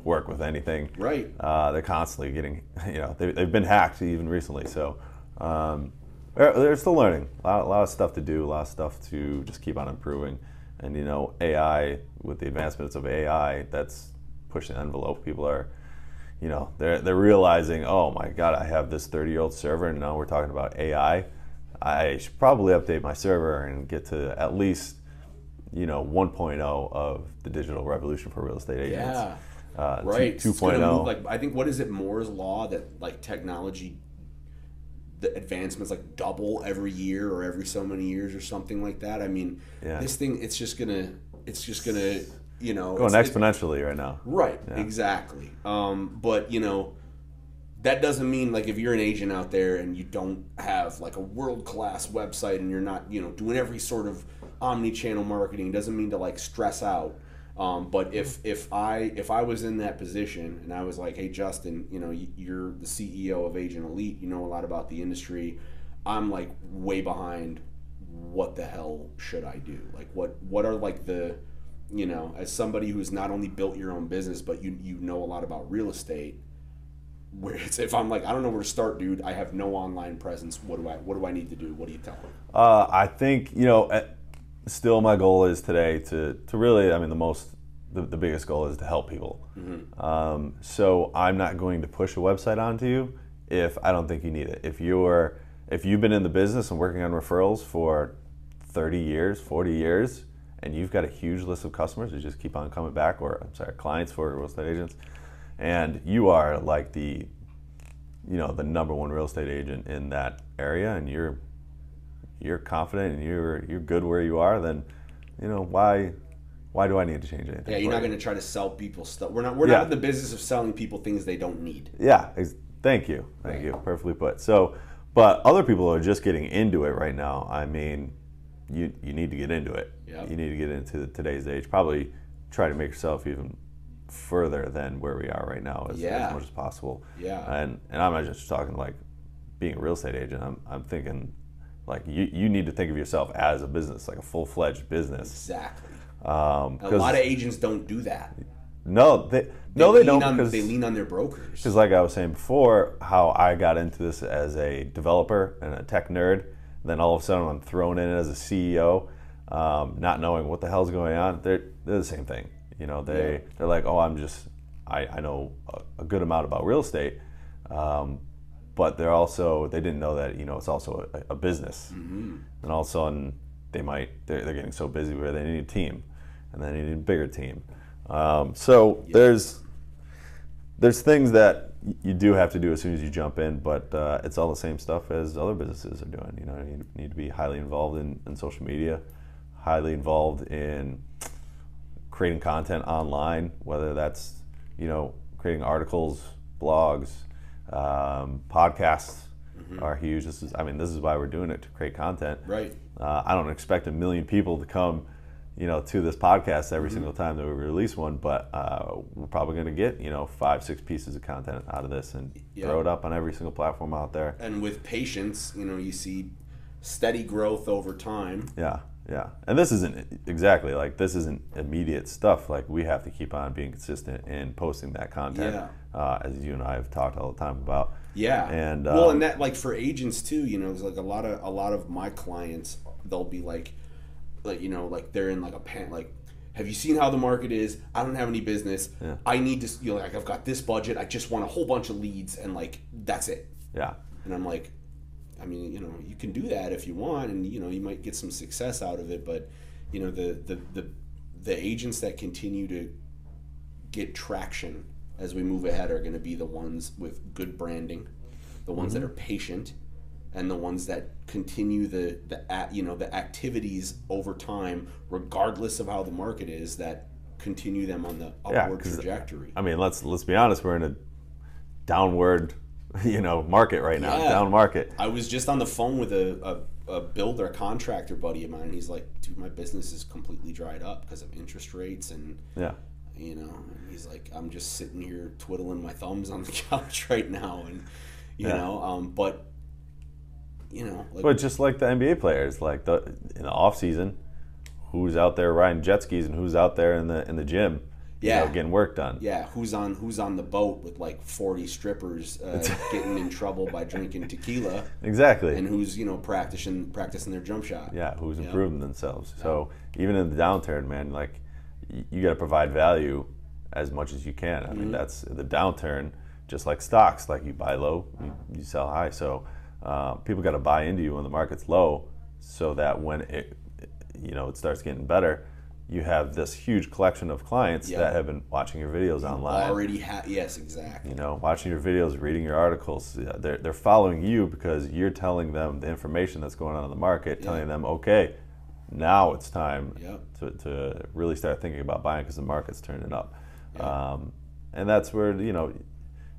work with anything. Right. Uh, they're constantly getting, you know, they, have been hacked even recently. So um, they're, they're still learning. A lot, a lot, of stuff to do, a lot of stuff to just keep on improving. And you know, AI with the advancements of AI, that's pushing the envelope. People are, you know, they're they're realizing, oh my God, I have this 30 year old server, and now we're talking about AI. I should probably update my server and get to at least, you know, 1.0 of the digital revolution for real estate agents. Yeah. Uh, right. 2.0. Like I think what is it Moore's law that like technology the advancements like double every year or every so many years or something like that. I mean, yeah. this thing it's just gonna it's just gonna you know going exponentially right now. Right, yeah. exactly. Um, but you know that doesn't mean like if you're an agent out there and you don't have like a world class website and you're not you know doing every sort of omni channel marketing doesn't mean to like stress out um, but if if I if I was in that position and I was like, hey Justin, you know you're the CEO of Agent Elite, you know a lot about the industry. I'm like way behind. What the hell should I do? Like what what are like the you know as somebody who's not only built your own business but you you know a lot about real estate. Where it's if I'm like I don't know where to start, dude. I have no online presence. What do I what do I need to do? What do you tell me? Uh, I think you know. At, still my goal is today to, to really, I mean, the most, the, the biggest goal is to help people. Mm-hmm. Um, so I'm not going to push a website onto you if I don't think you need it. If you're, if you've been in the business and working on referrals for 30 years, 40 years, and you've got a huge list of customers who just keep on coming back, or I'm sorry, clients for real estate agents, and you are like the, you know, the number one real estate agent in that area, and you're you're confident and you're you're good where you are, then you know why why do I need to change anything? Yeah, you're not going to try to sell people stuff. We're not we're yeah. not in the business of selling people things they don't need. Yeah, thank you, thank right. you, perfectly put. So, but other people are just getting into it right now. I mean, you you need to get into it. Yep. You need to get into today's age. Probably try to make yourself even further than where we are right now as, yeah. as much as possible. Yeah. And and I'm not just talking like being a real estate agent. I'm I'm thinking Like you, you need to think of yourself as a business, like a full fledged business. Exactly. Um, A lot of agents don't do that. no, they, no, they don't On, because they lean on their brokers. Because, like I was saying before, how I got into this as a developer and a tech nerd, then all of a sudden I'm thrown in as a CEO, um, not knowing what the hell's going on. They're, they're the same thing. You know, they Yeah. they're like, oh, I'm just I, I know a, a good amount about real estate, um, but they're also they didn't know that you know it's also a, a business, and all of a sudden they might they're, they're getting so busy where they need a team, and then they need a bigger team. Um, so there's there's things that you do have to do as soon as you jump in, but uh, it's all the same stuff as other businesses are doing. You know, you need to be highly involved in, in social media, highly involved in creating content online, whether that's you know creating articles, blogs, um, podcasts are huge. This is, I mean, this is why we're doing it to create content. Right. Uh, I don't expect a million people to come, you know, to this podcast Mm-hmm. every single time that we release one, but uh, we're probably going to get, you know, five, six pieces of content out of this and Yeah. throw it up on every single platform out there. And with patience, you know, you see steady growth over time. Yeah, yeah. And this isn't exactly like this isn't immediate stuff. Like we have to keep on being consistent in posting that content, Yeah. uh, as you and I have talked all the time about. Yeah. And, well, um, and that like for agents too, you know, it's like a lot of a lot of my clients, they'll be like, like you know, like they're in like a pan, like. Have you seen how the market is? I don't have any business. Yeah. I need to, you know, like I've got this budget. I just want a whole bunch of leads, and like that's it. Yeah, And I'm like, I mean, you know, you can do that if you want, and you know, you might get some success out of it. But you know, the the the, the agents that continue to get traction as we move ahead are going to be the ones with good branding, the ones that mm-hmm. are patient, and the ones that continue the the you know the activities over time, regardless of how the market is, that continue them on the Yeah, trajectory. I mean, let's let's be honest. We're in a downward, you know, market right now. Yeah. Down market. I was just on the phone with a, a, a builder, a contractor buddy of mine. And he's like, dude, my business is completely dried up because of interest rates. And, Yeah. you know, and he's like, I'm just sitting here twiddling my thumbs on the couch right now. And, you Yeah. know, um, but, you know, like, But just like the NBA players, like the in the off season, who's out there riding jet skis and who's out there in the in the gym, you Yeah. know, getting work done. yeah, who's on who's on the boat with like 40 strippers uh, getting in trouble by drinking tequila, Exactly. and who's you know practicing practicing their jump shot. yeah, who's Yeah. improving themselves. So even in the downturn, man, like you got to provide value as much as you can. I Mm-hmm. mean, that's the downturn. Just like stocks, like you buy low, you, you sell high. So uh, people got to buy into you when the market's low, so that when it, you know, it starts getting better, you have this huge collection of clients Yeah. that have been watching your videos online. Already ha- yes, exactly. you know, watching your videos, reading your articles. They're, they're following you because you're telling them the information that's going on in the market, telling them, okay, now it's time Yep. to, to really start thinking about buying because the market's turning up. Um, and that's where, you know,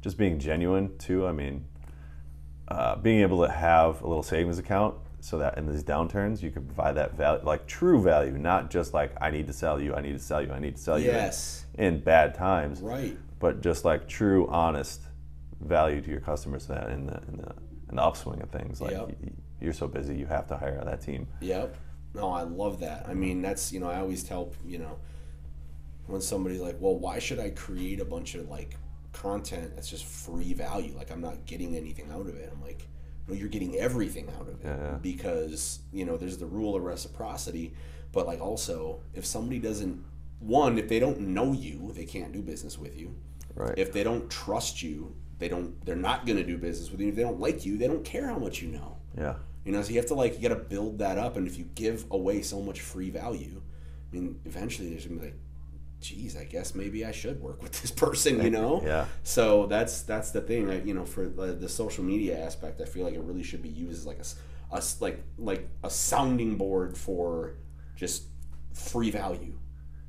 just being genuine too. I mean, uh, being able to have a little savings account so that in these downturns you can provide that value, like true value, not just like, I need to sell you, I need to sell you, I need to sell you in- Yes. in bad times Right. but just like true, honest value to your customers that in the in the, in the upswing of things. Like Yep. you're so busy, you have to hire that team. Yep. No, I love that. I mean, that's you know, I always tell you know, when somebody's like, "Well, why should I create a bunch of like content that's just free value? Like I'm not getting anything out of it." I'm like, "No, you're getting everything out of it Yeah, yeah. because you know there's the rule of reciprocity, but like also if somebody doesn't one, if they don't know you, they can't do business with you. Right. If they don't trust you, they don't. They're not going to do business with you. If they don't like you, they don't care how much you know. yeah. You know, so you have to like you got to build that up, and if you give away so much free value, I mean, eventually there's gonna be like, geez, I guess maybe I should work with this person. You know? Yeah. So that's that's the thing. I, you know, for the, the social media aspect, I feel like it really should be used as like a, a like like a sounding board for just free value.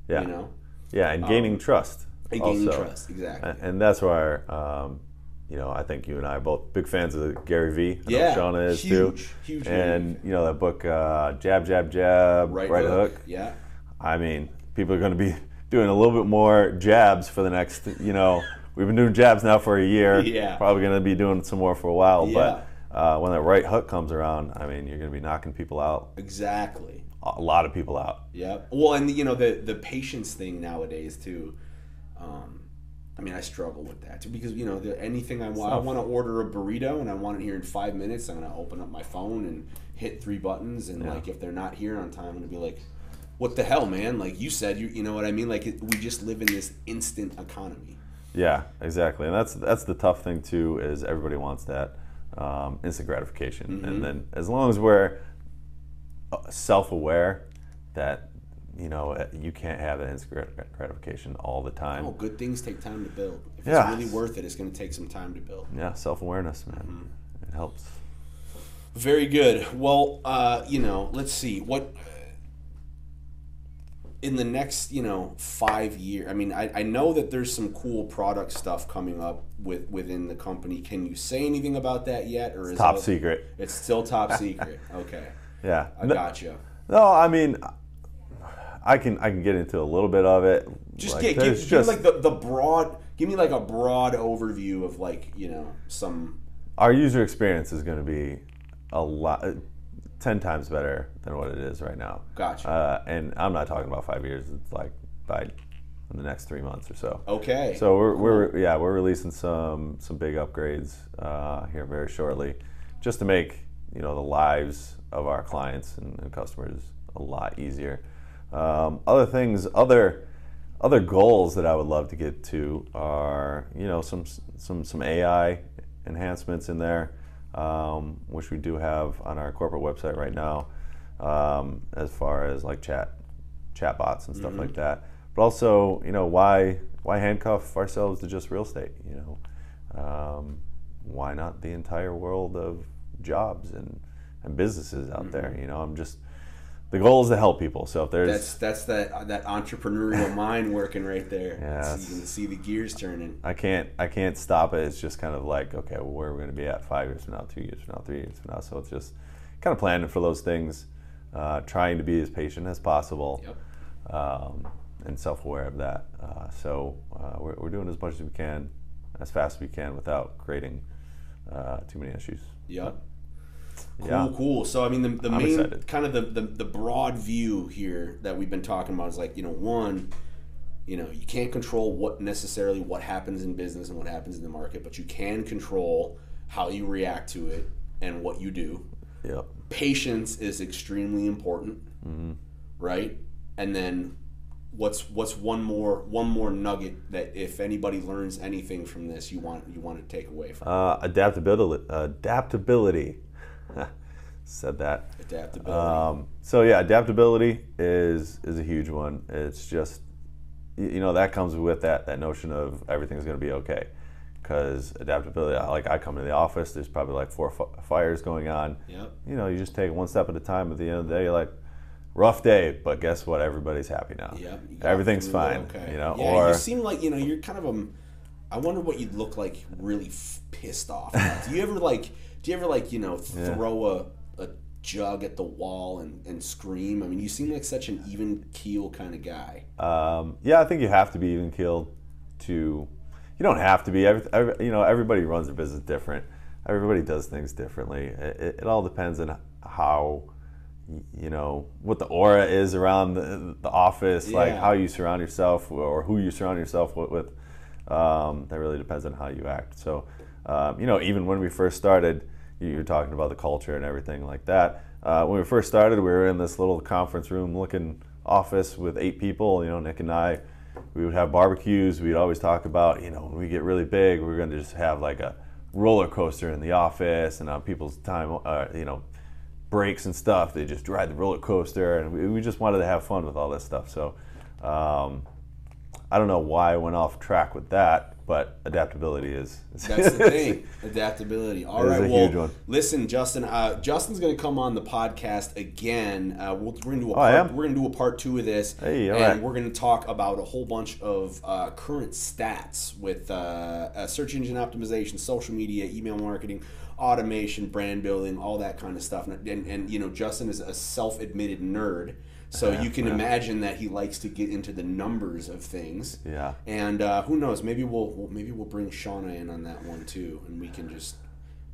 Yeah. You know, Yeah, and gaining trust. and gaining also. trust. Exactly. A- And that's why, um, you know, I think you and I are both big fans of Gary Vee. I know Yeah, Shauna is huge, too. huge And you know that book, uh, Jab, Jab, Jab, right, Right, hook. hook. Yeah. I mean, people are going to be doing a little bit more jabs for the next, you know, we've been doing jabs now for a year. Yeah. Probably going to be doing some more for a while. Yeah. uh, when that right hook comes around, I mean, you're going to be knocking people out, Exactly. a lot of people out. Yep. Well, and you know the the patience thing nowadays too. Um, I mean, I struggle with that too because you know the, anything I want, I want to order a burrito and I want it here in five minutes. I'm gonna open up my phone and hit three buttons, and Yeah. like if they're not here on time, I'm gonna be like, "What the hell, man?" Like you said, you you know what I mean? Like it, we just live in this instant economy. Yeah, exactly, and that's that's the tough thing too. Is everybody wants that um, instant gratification, and then as long as we're uh, self-aware that you know uh, you can't have that instant gratification all the time. Oh, good things take time to build. If Yeah. it's really worth it, it's gonna take some time to build. Yeah, self-awareness, man, it helps. Very good. Well, uh, you know, let's see what in the next, you know, five years. I mean, I, I know that there's some cool product stuff coming up with within the company. Can you say anything about that yet, or is Top secret. It's still top secret. Okay, Yeah. I No- gotcha. No, I mean, I can I can get into a little bit of it. Just Like, get, give, there's give me like the, the broad. Give me like a broad overview of like you know some. our user experience is going to be a lot, ten times better than what it is right now. Gotcha. Uh, and I'm not talking about five years. It's like by in the next three months or so. Okay. So we're, we're yeah we're releasing some some big upgrades uh, here very shortly, just to make you know the lives of our clients and, and customers a lot easier. Um, other things, other other goals that I would love to get to are you know some some some AI enhancements in there, um, which we do have on our corporate website right now, um, as far as like chat chatbots and stuff like that. But also, you know, why why handcuff ourselves to just real estate? You know, um, why not the entire world of jobs and and businesses out there? You know, I'm just the goal is to help people. So if there's that's that's that that entrepreneurial mind working right there. Yeah, So you can see the gears turning. I can't I can't stop it. It's just kind of like okay, well, where are we going to be at five years from now, two years from now, three years from now? So it's just kind of planning for those things, uh, trying to be as patient as possible, Yep. um, and self-aware of that. Uh, so uh, we're, we're doing as much as we can, as fast as we can, without creating uh, too many issues. Yep. Cool, Yeah. cool. So I mean, the, the I'm main excited. kind of the, the the broad view here that we've been talking about is like you know one, you know you can't control what necessarily what happens in business and what happens in the market, but you can control how you react to it and what you do. Yep. Patience is extremely important, Mm-hmm. right? And then what's what's one more one more nugget that if anybody learns anything from this, you want you want to take away from Uh, adaptability. Adaptability. Said that. adaptability. Um, so yeah, adaptability is is a huge one. It's just you know that comes with that that notion of everything's going to be okay because adaptability. Like I come to the office, there's probably like four fi- fires going on. yep. You know, you just take one step at a time. At the end of the day, you're like rough day, but guess what? Everybody's happy now. Yeah, everything's fine. Okay. You know, yeah, or you seem like you know you're kind of um. I wonder what you'd look like really f- pissed off. do you ever like? Do you ever like you know Yeah. throw a, a jug at the wall and, and scream? I mean, you seem like such an even keel kind of guy. Um, yeah, I think you have to be even keeled to. You don't have to be. Every, every, you know, everybody runs their business different. Everybody does things differently. It, it, it all depends on how, you know, what the aura is around the, the office, like how you surround yourself or who you surround yourself with. with. Um, that really depends on how you act. So, um, you know, even when we first started, you you were talking about the culture and everything like that. Uh, when we first started, we were in this little conference room looking office with eight people. You know, Nick and I, we would have barbecues. We'd always talk about, you know, when we get really big, we're going to just have like a roller coaster in the office and on people's time, uh, you know, breaks and stuff. They just ride the roller coaster, and we, we just wanted to have fun with all this stuff. So, um, I don't know why I went off track with that, but adaptability is. That's the thing, adaptability. All right, well, listen, Justin. Uh, Justin's going to come on the podcast again. Uh, we'll, we're going to do a Oh, part, am? we're going to do a part two of this, Hey, and right. we're going to talk about a whole bunch of uh, current stats with uh, uh, search engine optimization, social media, email marketing, automation, brand building, all that kind of stuff. And, and, and you know, Justin is a self-admitted nerd. So Yeah, you can yeah. imagine that he likes to get into the numbers of things. Yeah. And uh, who knows? Maybe we'll, we'll maybe we'll bring Shauna in on that one too, and we can just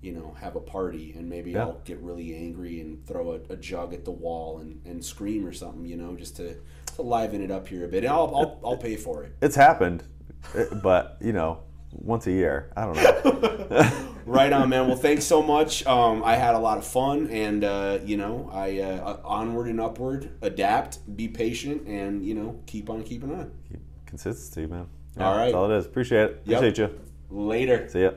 you know, have a party and maybe Yeah. I'll get really angry and throw a, a jug at the wall and, and scream or something, you know, just to, to liven it up here a bit. And I'll, I'll, I'll pay for it. It's happened, it- but you know, once a year. I don't know. Right on, man. Well, thanks so much. Um, I had a lot of fun, and uh, you know, I uh, onward and upward, adapt, be patient, and you know, keep on keeping on. Consistency, man. All right. That's all it is. Appreciate it. Yep. Appreciate you. Later. See ya.